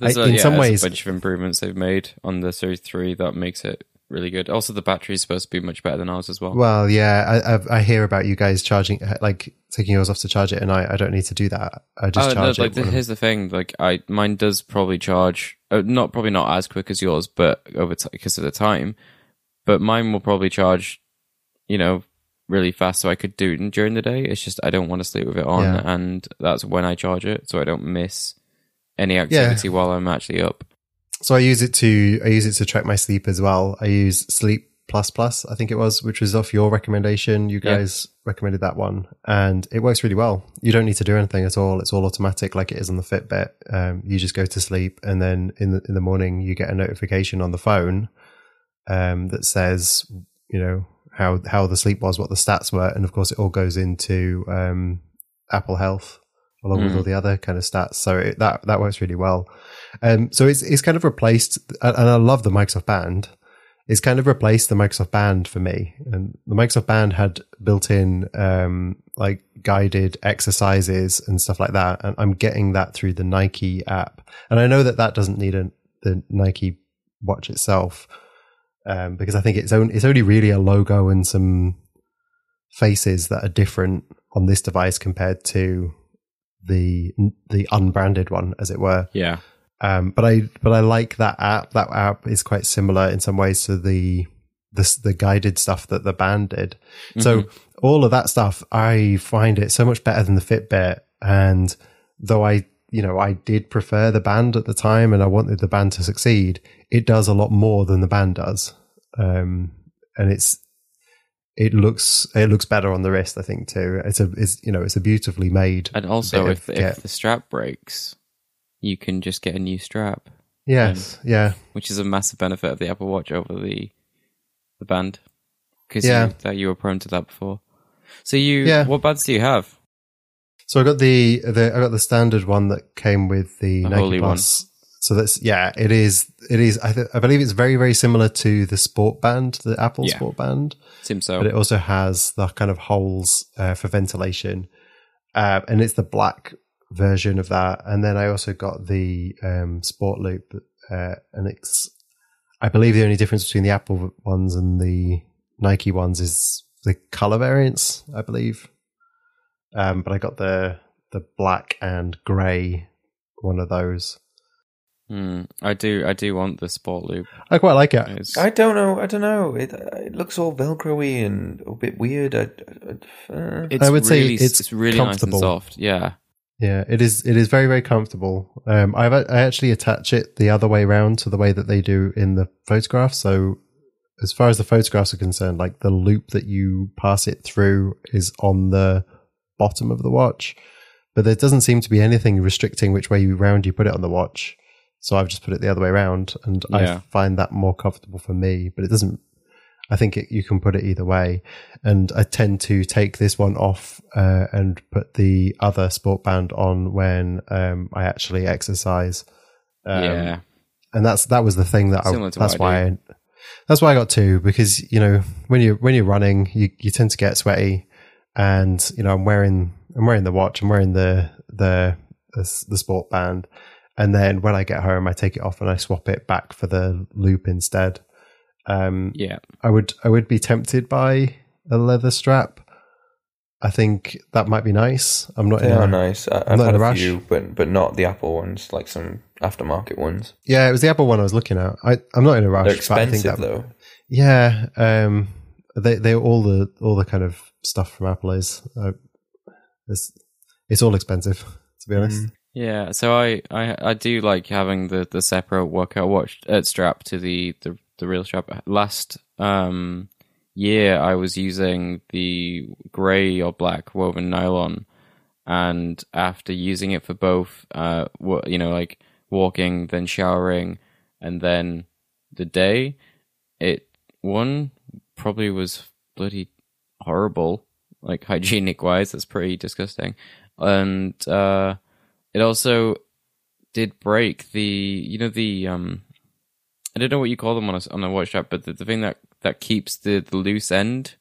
I a, in yeah, some ways a bunch of improvements they've made on the Series Three that makes it really good. Also, the battery is supposed to be much better than ours as well. Well, yeah, I, I, hear about you guys charging, like taking yours off to charge it, and I, I don't need to do that. I just oh, no, charge like it. here's the thing: like I, mine does probably charge, uh, not probably not as quick as yours, but over t- because of the time. But mine will probably charge, you know, really fast, so I could do it during the day. It's just I don't want to sleep with it on, Yeah. and that's when I charge it, so I don't miss any activity while I'm actually up. So I use it to I use it to track my sleep as well. I use Sleep Plus Plus, I think it was, which was off your recommendation. You Yeah. guys recommended that one, and it works really well. You don't need to do anything at all. It's all automatic, like it is on the Fitbit. Um, you just go to sleep, and then in the in the morning you get a notification on the phone um, that says, you know, how how the sleep was, what the stats were, and of course it all goes into um, Apple Health along with Mm. all the other kind of stats. So it, that that works really well. Um, so it's it's kind of replaced, and I love the Microsoft Band. It's kind of replaced the Microsoft Band for me, and the Microsoft Band had built-in um, like guided exercises and stuff like that, and I'm getting that through the Nike app. And I know that that doesn't need a, the Nike watch itself, um, because I think it's only it's only really a logo and some faces that are different on this device compared to the the unbranded one, as it were. Yeah, Um, but I but I like that app. That app is quite similar in some ways to the the the guided stuff that the band did. So all of that stuff, I find it so much better than the Fitbit. And though I you know I did prefer the band at the time, and I wanted the band to succeed, it does a lot more than the band does. Um, and it's it looks it looks better on the wrist, I think too. It's a it's you know it's a beautifully made. and also if if the strap breaks, you can just get a new strap, yes, yeah. which is a massive benefit of the Apple Watch over the the band because Yeah. you, that you were prone to that before. So you, Yeah. what bands do you have? So I got the, the I got the standard one that came with the, The Nike holy one. Plus. So that's yeah, it is. It is. I, th- I believe it's very very similar to the Sport Band, the Apple Yeah. Sport Band, Seems so. but it also has the kind of holes uh, for ventilation, uh, and it's the black version of that. And then I also got the um, Sport Loop, uh, and it's. I believe the only difference between the Apple ones and the Nike ones is the color variants. I believe. Um, but I got the the black and grey one of those. Hmm. I do. I do want the Sport Loop. I quite like it. It's, I don't know. I don't know. It it looks all velcro-y and a bit weird. I, I, uh, it's I would say it's it's really nice and soft. Yeah. Yeah, it is. It is very very comfortable. Um, I've I actually attach it the other way around to the way that they do in the photograph. So as far as the photographs are concerned, like the loop that you pass it through is on the bottom of the watch, but there doesn't seem to be anything restricting which way you round you put it on the watch. So I've just put it the other way around, and Yeah. I find that more comfortable for me. But it doesn't. I think it, you can put it either way, and I tend to take this one off uh, and put the other sport band on when um, I actually exercise. Um, yeah. and that's that was the thing that I, Similar that's why I, that's why I got two because you know when you when you're running you you tend to get sweaty. And you know I'm wearing I'm wearing the watch I'm wearing the the the, the sport band. And then when I get home I take it off and I swap it back for the loop instead um Yeah. I would I would be tempted by a leather strap. I think that might be nice. I'm not. They in are a- nice. I, I'm I've had a a rush. few, but but not the Apple ones, like some aftermarket ones. Yeah, it was the Apple one I was looking at. I, I'm not in a rush. They're but I think expensive that- though. Yeah, um, they they all the all the kind of stuff from Apple is uh, it's it's all expensive to be honest. Mm. Yeah, so I, I I do like having the, the separate workout watch uh, strap to the, the, the real strap. Last um year, I was using the grey or black woven nylon, and after using it for both, uh, you know, like walking, then showering, and then the day, it one probably was bloody horrible, like hygienic wise. That's pretty disgusting, and uh it also did break the you know the um don't know what you call them on a on a watch strap, but the, the thing that that keeps the, the loose end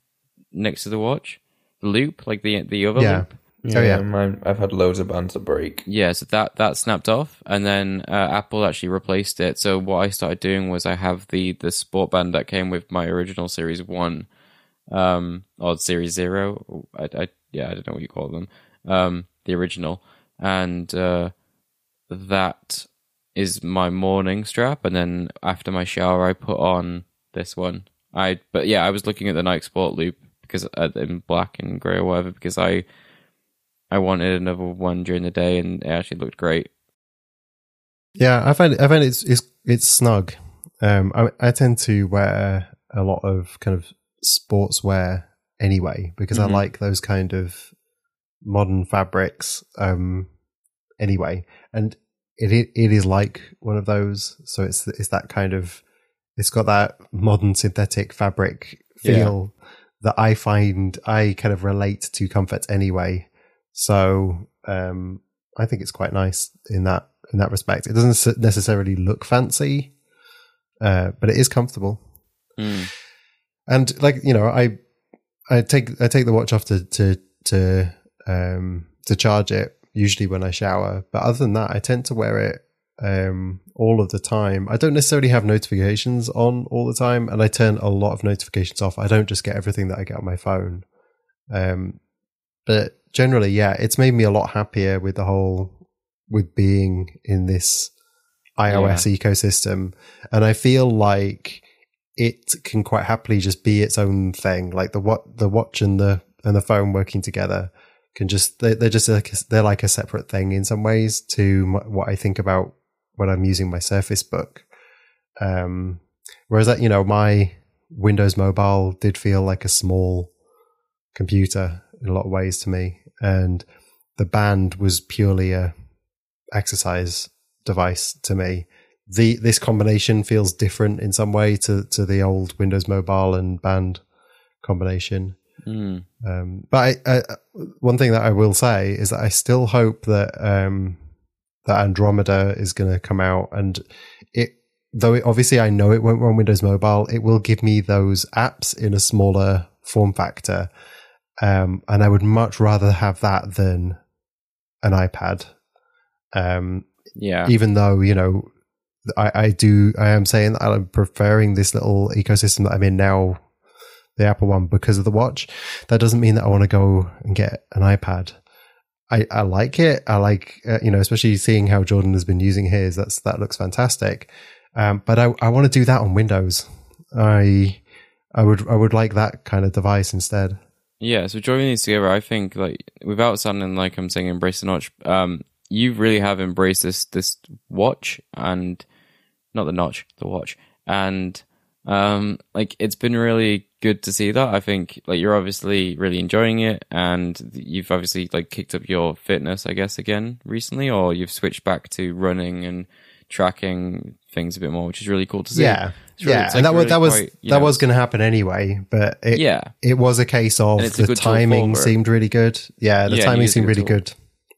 next to the watch, the loop, like the the other Yeah. loop. Oh, yeah. mine, I've had loads of bands that break. Yeah, so that that snapped off, and then uh, Apple actually replaced it. So what I started doing was I have the the sport band that came with my original Series One, um, or Series Zero. I, I yeah, I don't know what you call them. Um, the original, and uh, that is my morning strap, and then after my shower, I put on this one. I but yeah, I was looking at the Nike Sport Loop because uh, in black and grey or whatever because I I wanted another one during the day, and it actually looked great. Yeah, I find I find it's it's it's snug. Um, I I tend to wear a lot of kind of sportswear anyway because Mhm. I like those kind of modern fabrics. Um, anyway, and it it, it is like one of those. So it's it's that kind of it's got that modern synthetic fabric feel that I find I kind of relate to comfort anyway. So um, I think it's quite nice in that in that respect. It doesn't necessarily look fancy, uh, but it is comfortable. Mm. And like you know, I I take I take the watch off to to to um, to charge it usually when I shower. But other than that, I tend to wear it um, all of the time. I don't necessarily have notifications on all the time, and I turn a lot of notifications off. I don't just get everything that I get on my phone. Um, but generally, yeah, it's made me a lot happier with the whole with being in this iOS ecosystem, and I feel like it can quite happily just be its own thing. Like the what the watch and the and the phone working together can just they, they're just like a, they're like a separate thing in some ways to m- what I think about when I'm using my Surface Book. Um, whereas that you know my Windows Mobile did feel like a small computer in a lot of ways to me, and the band was purely a exercise device to me. The this combination feels different in some way to to the old Windows Mobile and band combination. Mm. Um, but I, I, one thing that I will say is that I still hope that um, that Andromeda is going to come out, and it though it, obviously I know it won't run Windows Mobile, it will give me those apps in a smaller form factor, um, and I would much rather have that than an iPad. Um, Yeah, even though you know I, I do I am saying that I'm preferring this little ecosystem that I'm in now, the Apple one, because of the watch. That doesn't mean that I want to go and get an iPad. I, I like it. I like uh, you know, especially seeing how Jordan has been using his. That's that looks fantastic. Um, but I I want to do that on Windows. I I would I would like that kind of device instead. yeah. So joining these together, I think like without sounding like I'm saying embrace the notch, um, you really have embraced this this watch and not the notch, the watch, and um, like it's been really good to see that. I think like you're obviously really enjoying it, and you've obviously like kicked up your fitness, I guess, again recently, or you've switched back to running and tracking things a bit more, which is really cool to see. Yeah, really- yeah, it's, and like, that was that was quite, that know, was going to happen anyway. But it, yeah. it was a case of And it's a the timing seemed really good. Yeah, the Yeah, timing seemed really tool. good.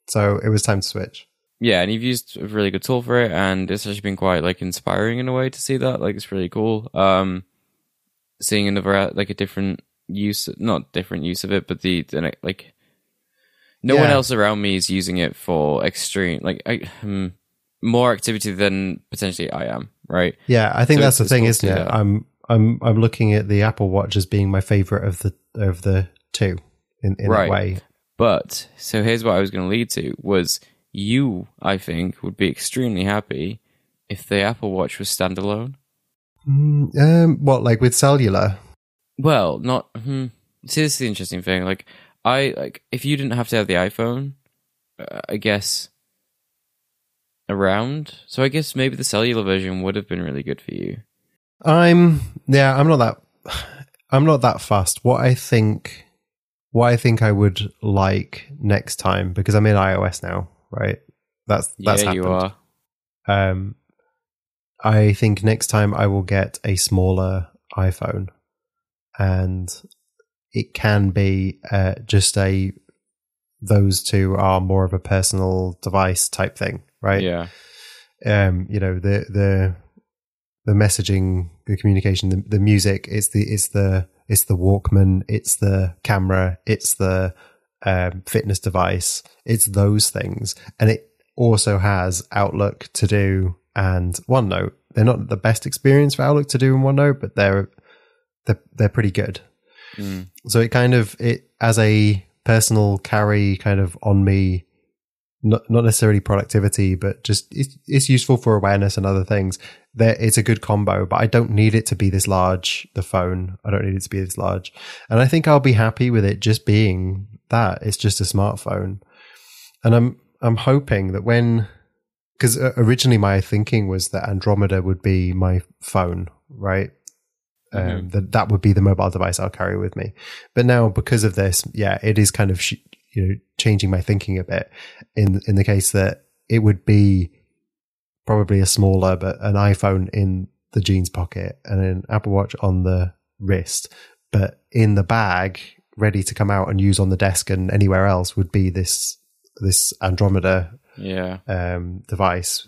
So it was time to switch. Yeah, and you've used a really good tool for it, and it's actually been quite like inspiring in a way to see that. Like, it's really cool. Um, seeing another uh, like a different use, not different use of it, but the, the like, no one else around me is using it for extreme, like, I, hmm, more activity than potentially I am. Right? Yeah, I think So that's the thing, cool isn't it? that. I'm I'm I'm looking at the Apple Watch as being my favorite of the of the two in, in Right. a way. But so here's what I was going to lead to was you, I think, would be extremely happy if the Apple Watch was standalone. Mm, um, what like with cellular? Well, not. Hmm, see, this is the interesting thing. Like, I like if you didn't have to have the iPhone, uh, I guess around. So I guess maybe the cellular version would have been really good for you. I'm yeah, I'm not that I'm not that fast. What I think what I think I would like next time because I'm in iOS now, right? That's that's yeah, you happened. are. Um I think next time I will get a smaller iPhone and it can be uh, just a those two are more of a personal device type thing, right? Yeah, um, you know, the the the messaging, the communication, the, the music. It's the it's the it's the Walkman. It's the camera. It's the um, fitness device. It's those things, and it also has Outlook to do and OneNote. They're not the best experience for Outlook to do in OneNote, but they're they're they're pretty good. Mm. So it kind of it as a personal carry kind of on me not not necessarily productivity, but just it's, it's useful for awareness and other things. There, it's a good combo, but I don't need it to be this large. The phone, I don't need it to be this large, and I think I'll be happy with it just being that. It's just a smartphone, and I'm I'm hoping that when because originally my thinking was that Andromeda would be my phone, right? Um, Mhm. that that would be the mobile device I'll carry with me. But now because of this, yeah, it is kind of sh- you know changing my thinking a bit in in the case that it would be probably a smaller but an iPhone in the jeans pocket and an Apple Watch on the wrist, but in the bag ready to come out and use on the desk and anywhere else would be this this Andromeda yeah, um, device,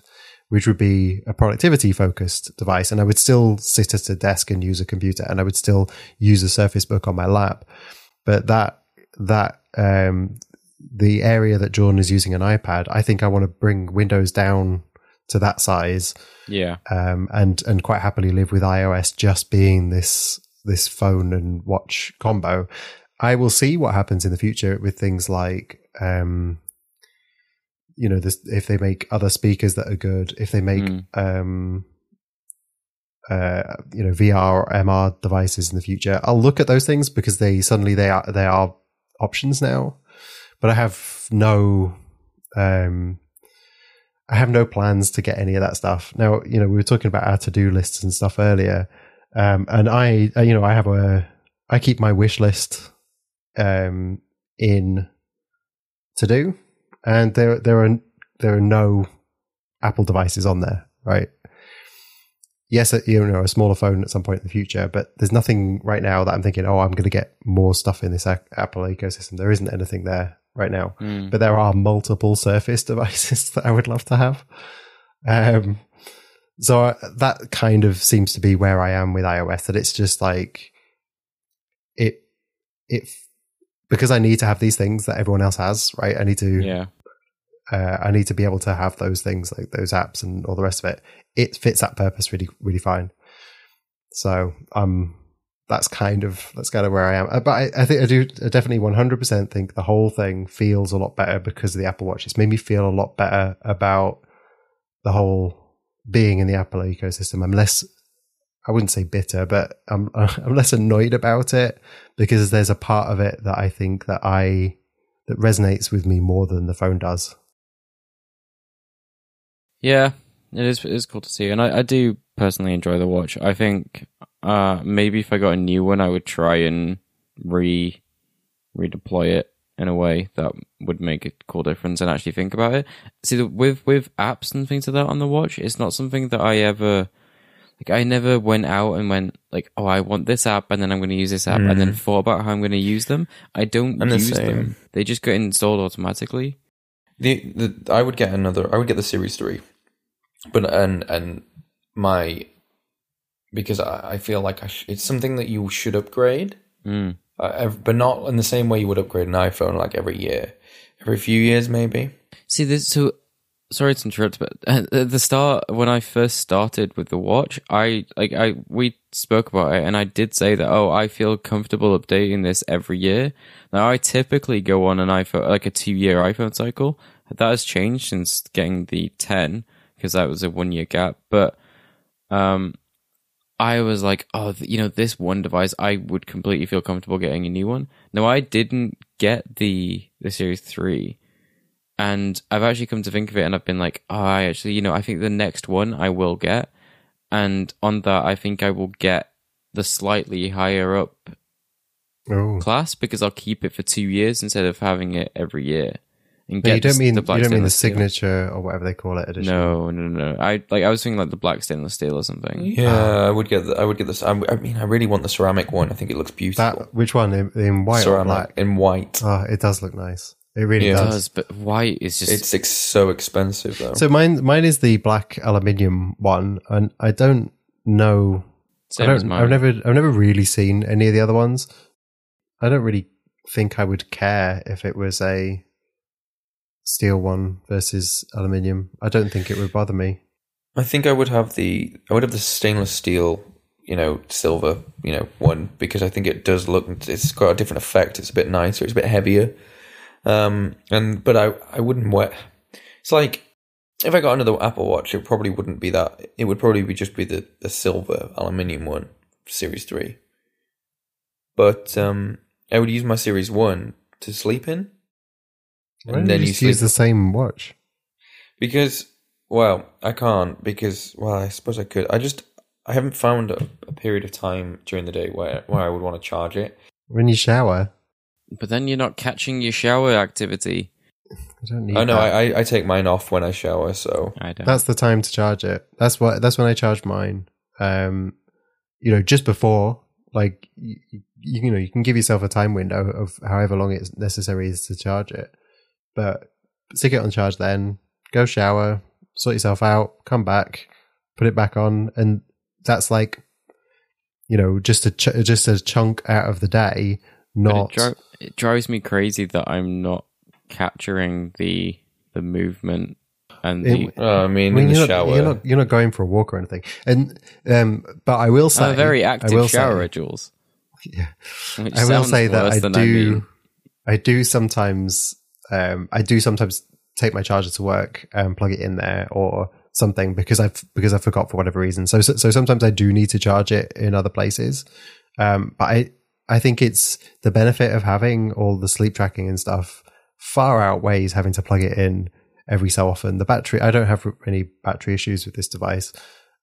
which would be a productivity focused device. And I would still sit at a desk and use a computer and I would still use a Surface Book on my lap. But that, that, um, the area that Jordan is using an iPad, I think I want to bring Windows down to that size, yeah, um, and, and quite happily live with iOS just being this, this phone and watch combo. I will see what happens in the future with things like, um, you know, this, if they make other speakers that are good, if they make, Mm. um, uh, you know, VR or MR devices in the future, I'll look at those things because they suddenly they are they are options now. But I have no, um, I have no plans to get any of that stuff. Now, you know, we were talking about our to do lists and stuff earlier, um, and I, you know, I have a, I keep my wish list, um, in to do, and there there are there are no Apple devices on there, right? Yes, uh, you know, a smaller phone at some point in the future, but there's nothing right now that I'm thinking, oh, I'm going to get more stuff in this Apple ecosystem. There isn't anything there right now, Mm. but there are multiple Surface devices that I would love to have. Um, so I, that kind of seems to be where I am with iOS. That it's just like it, it because I need to have these things that everyone else has, right? I need to yeah. uh, I need to be able to have those things like those apps and all the rest of it. It fits that purpose really, really fine. So um, that's kind of that's kind of where I am. Uh, But I, I think I do I definitely one hundred percent think the whole thing feels a lot better because of the Apple Watch. It's made me feel a lot better about the whole being in the Apple ecosystem. I'm less. I wouldn't say bitter, but I'm I'm less annoyed about it because there's a part of it that I think that I that resonates with me more than the phone does. Yeah, it is. It is cool to see, and I, I do personally enjoy the watch. I think uh, maybe if I got a new one, I would try and re redeploy it in a way that would make a cool difference and actually think about it. See, with with apps and things like that on the watch, it's not something that I ever like. I never went out and went like, oh, I want this app, and then I'm going to use this app, and then thought about how I'm going to use them. I don't And use same. them; they just get installed automatically. The the I would get another. I would get the Series Three, but and and my because I, I feel like I sh- it's something that you should upgrade, Mm. uh, but not in the same way you would upgrade an iPhone like every year, every few years maybe. See this so sorry to interrupt, but at the start when I first started with the watch, I like I we spoke about it, and I did say that oh, I feel comfortable updating this every year. Now I typically go on an iPhone like a two year iPhone cycle. That has changed since getting the ten because that was a one year gap, but um. I was like, oh, you know, this one device, I would completely feel comfortable getting a new one. No, I didn't get the the Series Three and I've actually come to think of it, and I've been like, oh, I actually, you know, I think the next one I will get, and on that, I think I will get the slightly higher up Oh. class because I'll keep it for two years instead of having it every year. And No, you don't mean the black you don't mean the stainless steel. signature or whatever they call it edition. No, no, no. I like I was thinking like the black stainless steel or something. Yeah, ah. I would get. The, I would get this. I, I mean, I really want the ceramic one. I think it looks beautiful. That which one in, in white or ceramic black? in white. Oh, it does look nice. It really Yeah. It does. does, but white is just It's ex- so expensive though. So mine mine is the black aluminium one, and I don't know. same I as don't. mine. I've never I've never really seen any of the other ones. I don't really think I would care if it was a steel one versus aluminium. I don't think it would bother me. I think I would have the. I would have the stainless steel. You know, silver. You know, one because I think it does look. It's got a different effect. It's a bit nicer. It's a bit heavier. Um, and but I I wouldn't wear. It's like if I got another Apple Watch, it probably wouldn't be that. It would probably be just be the the silver aluminium one, Series Three. But um, I would use my Series One to sleep in. Why don't you just use the same watch? Because, well, I can't because, well, I suppose I could. I just, I haven't found a, a period of time during the day where, where I would want to charge it. When you shower, But then you're not catching your shower activity. I don't need. Oh no, that. I, I, I take mine off when I shower, so I don't. That's the time to charge it. That's what. That's when I charge mine. Um, you know, just before, like you, you know, you can give yourself a time window of however long it's necessary is to charge it. But stick it on charge, then go shower, sort yourself out, come back, put it back on, and that's like, you know, just a ch- just a chunk out of the day. Not it, dri- it drives me crazy that I'm not capturing the the movement and the. It- uh, I mean, I mean, in the you're, shower. not, you're not you're not going for a walk or anything. And um, but I will say I'm a very I active will shower, say- Jules. Yeah. I will say that I than do. mean. I, do sometimes. Um, I do sometimes take my charger to work and plug it in there or something because I've because I forgot for whatever reason. So so, so sometimes I do need to charge it in other places. Um, but I I think it's the benefit of having all the sleep tracking and stuff far outweighs having to plug it in every so often. The battery I don't have any battery issues with this device.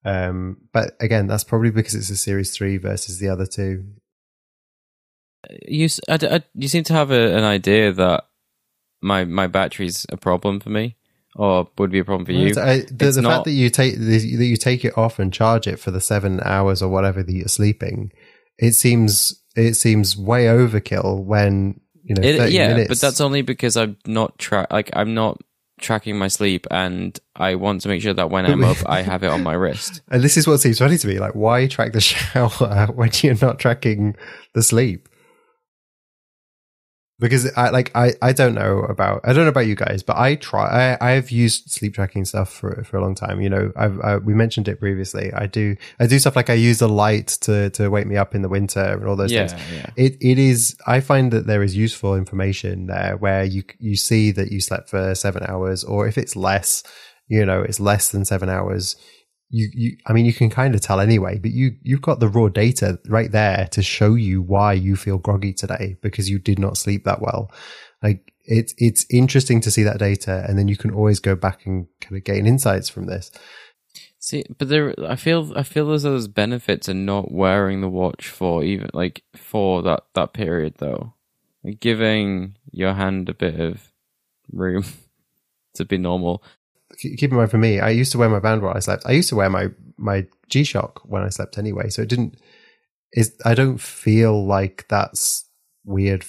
Um, but again, that's probably because it's a Series Three versus the other two. You I I- you seem to have a, an idea that my my battery's a problem for me, or would be a problem for you. I- the the not- fact that you take that you take it off and charge it for the seven hours or whatever that you're sleeping, it seems it seems way overkill. When you know, It- 30 yeah, minutes. but that's only because I'm not tra- like I'm not tracking my sleep, and I want to make sure that when I'm up, I have it on my wrist. and this is what seems funny to me. Like, why track the shower when you're not tracking the sleep? Because I like I, I don't know about I don't know about you guys, but I try I I've used sleep tracking stuff for for a long time. You know, I've I, we mentioned it previously. I do I do stuff like I use a light to to wake me up in the winter and all those yeah, things. yeah. It it is. I find that there is useful information there where you you see that you slept for seven hours, or if it's less, you know, it's less than seven hours. You you. I mean, you can kind of tell anyway, but you you've got the raw data right there to show you why you feel groggy today because you did not sleep that well. Like it's it's interesting to see that data, and then you can always go back and kind of gain insights from this. See, but there, I feel, I feel as though there's benefits in not wearing the watch for even like for that that period though, like giving your hand a bit of room to be normal. Keep in mind for me, I used to wear my band while I slept. I used to wear my my G Shock when I slept anyway, so it didn't. Is I don't feel like that's weird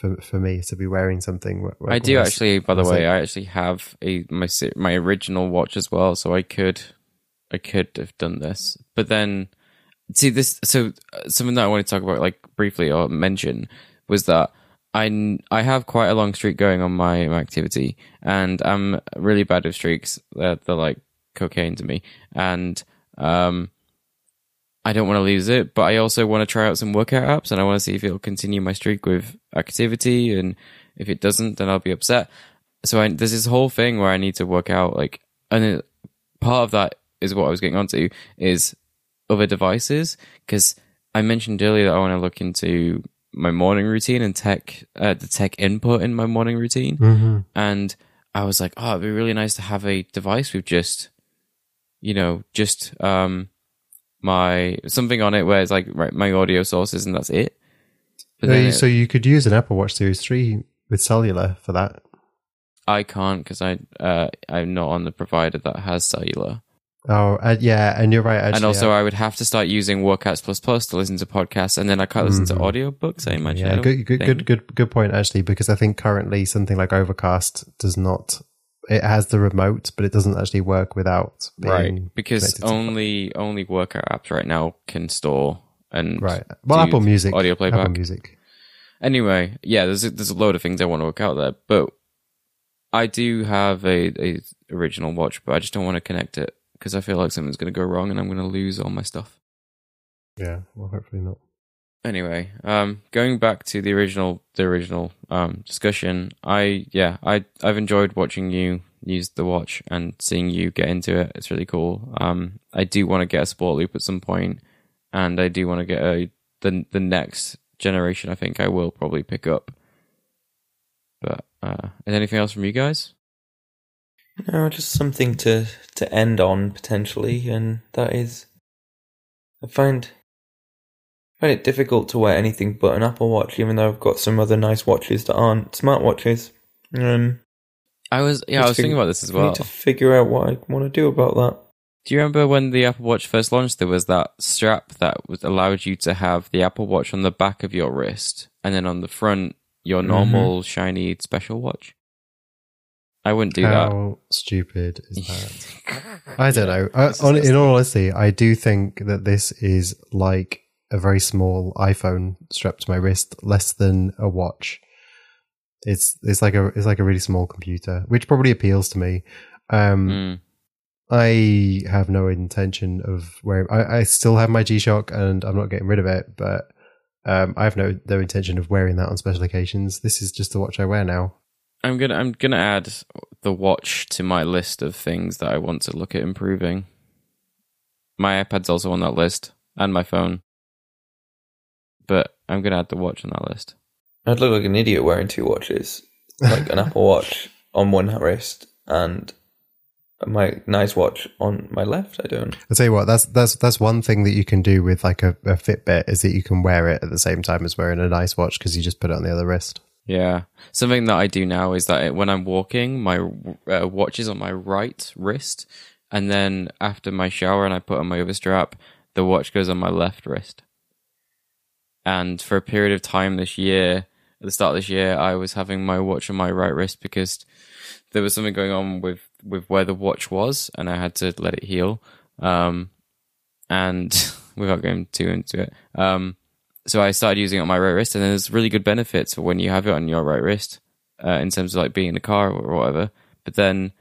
for for me to be wearing something. I do s- actually, by the way, sleep. I actually have a my my original watch as well, so I could, I could have done this, but then see this. So uh, something that I want to talk about, like briefly or mention, was that I I have quite a long streak going on my, my activity, and I'm really bad with streaks. They're, they're like cocaine to me, and um, I don't want to lose it. But I also want to try out some workout apps, and I want to see if it'll continue my streak with activity, and if it doesn't, then I'll be upset. So I, there's this whole thing where I need to work out like, and it, part of that is what I was getting onto is other devices because I mentioned earlier that I want to look into my morning routine and tech, uh, the tech input in my morning routine. Mm-hmm. And I was like, oh, it'd be really nice to have a device with just, you know, just um, my something on it where it's like right, my audio sources and that's it. But then it- so you could use an Apple Watch Series 3 with cellular for that. I can't because I uh, I'm not on the provider that has cellular. Oh, uh, yeah, and you're right. Actually, and also, uh, I would have to start using Workouts Plus Plus to listen to podcasts, and then I can't listen Mhm. to audiobooks. I imagine. Yeah, good, good, good, good, good point. Actually, because I think currently something like Overcast does not. It has the remote, but it doesn't actually work without being right? Because connected to- only only workout apps right now can store and right. Well, Apple Music, audio playback. Apple Music. Anyway, yeah, there's a, there's a load of things I want to work out there, but I do have a, a original watch, but I just don't want to connect it because I feel like something's going to go wrong and I'm going to lose all my stuff. Yeah, well, hopefully not. Anyway, um, going back to the original the original um, discussion, I yeah, I I've enjoyed watching you use the watch and seeing you get into it. It's really cool. Um, I do want to get a sport loop at some point, and I do want to get a the the next generation. I think I will probably pick up. But uh, is anything else from you guys? No, just something to to end on potentially, and that is, I find find it difficult to wear anything but an Apple Watch, even though I've got some other nice watches that aren't smartwatches. Um, I was yeah, I was thinking about this as I well. need to figure out what I want to do about that. Do you remember when the Apple Watch first launched? There was that strap that was allowed you to have the Apple Watch on the back of your wrist, and then on the front your Mhm. normal shiny special watch. I wouldn't do that. How stupid is that? I don't know. I, on, in all honesty, I do think that this is like a very small iPhone strapped to my wrist, less than a watch. It's it's like a it's like a really small computer, which probably appeals to me. Um, Mm. I have no intention of wearing. I, I still have my G Shock, and I'm not getting rid of it. But um, I have no no intention of wearing that on special occasions. This is just the watch I wear now. I'm gonna I'm gonna add the watch to my list of things that I want to look at improving. My iPad's also on that list, and my phone. But I'm gonna add the watch on that list. I'd look like an idiot wearing two watches, like an Apple Watch on one wrist and my nice watch on my left. I don't. I'll tell you what, that's that's that's one thing that you can do with like a, a Fitbit is that you can wear it at the same time as wearing a nice watch because you just put it on the other wrist. Yeah. Something that I do now is that when I'm walking, my uh, watch is on my right wrist, and then after my shower and I put on my overstrap, the watch goes on my left wrist. And for a period of time this year, at the start of this year, I was having my watch on my right wrist because there was something going on with, with where the watch was, and I had to let it heal. Um, and without going too into it, um, so I started using it on my right wrist, and there's really good benefits for when you have it on your right wrist, uh, in terms of like being in the car or whatever. But then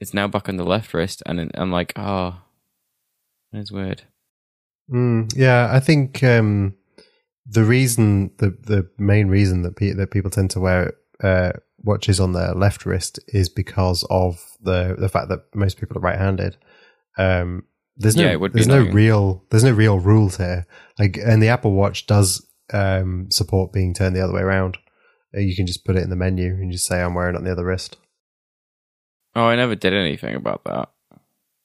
it's now back on the left wrist, and I'm like, oh, that's weird. Mm, yeah, I think um, the reason, the the main reason that pe- that people tend to wear uh, watches on their left wrist is because of the the fact that most people are right-handed. Um, there's no Yeah, it would be there's no real there's no real rules here. Like, and the Apple Watch does um, support being turned the other way around. Uh, You can just put it in the menu and just say I'm wearing it on the other wrist. Oh, I never did anything about that.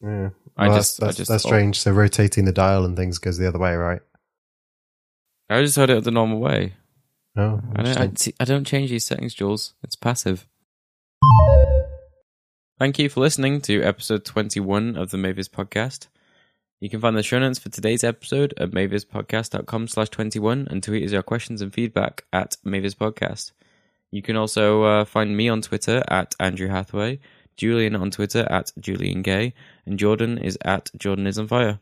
Yeah. I Well, just- that's, I just that's strange. So rotating the dial and things goes the other way, right? I just had it the normal way. Oh, I don't, I, I don't change these settings, Jules. It's passive. Thank you for listening to episode 21 of the Mavis podcast. You can find the show notes for today's episode at mavispodcast.com slash 21 and tweet us your questions and feedback at Mavis Podcast. You can also uh, find me on Twitter at Andrew Hathaway, Julian on Twitter at Julian Gay, and Jordan is at Jordan is on fire.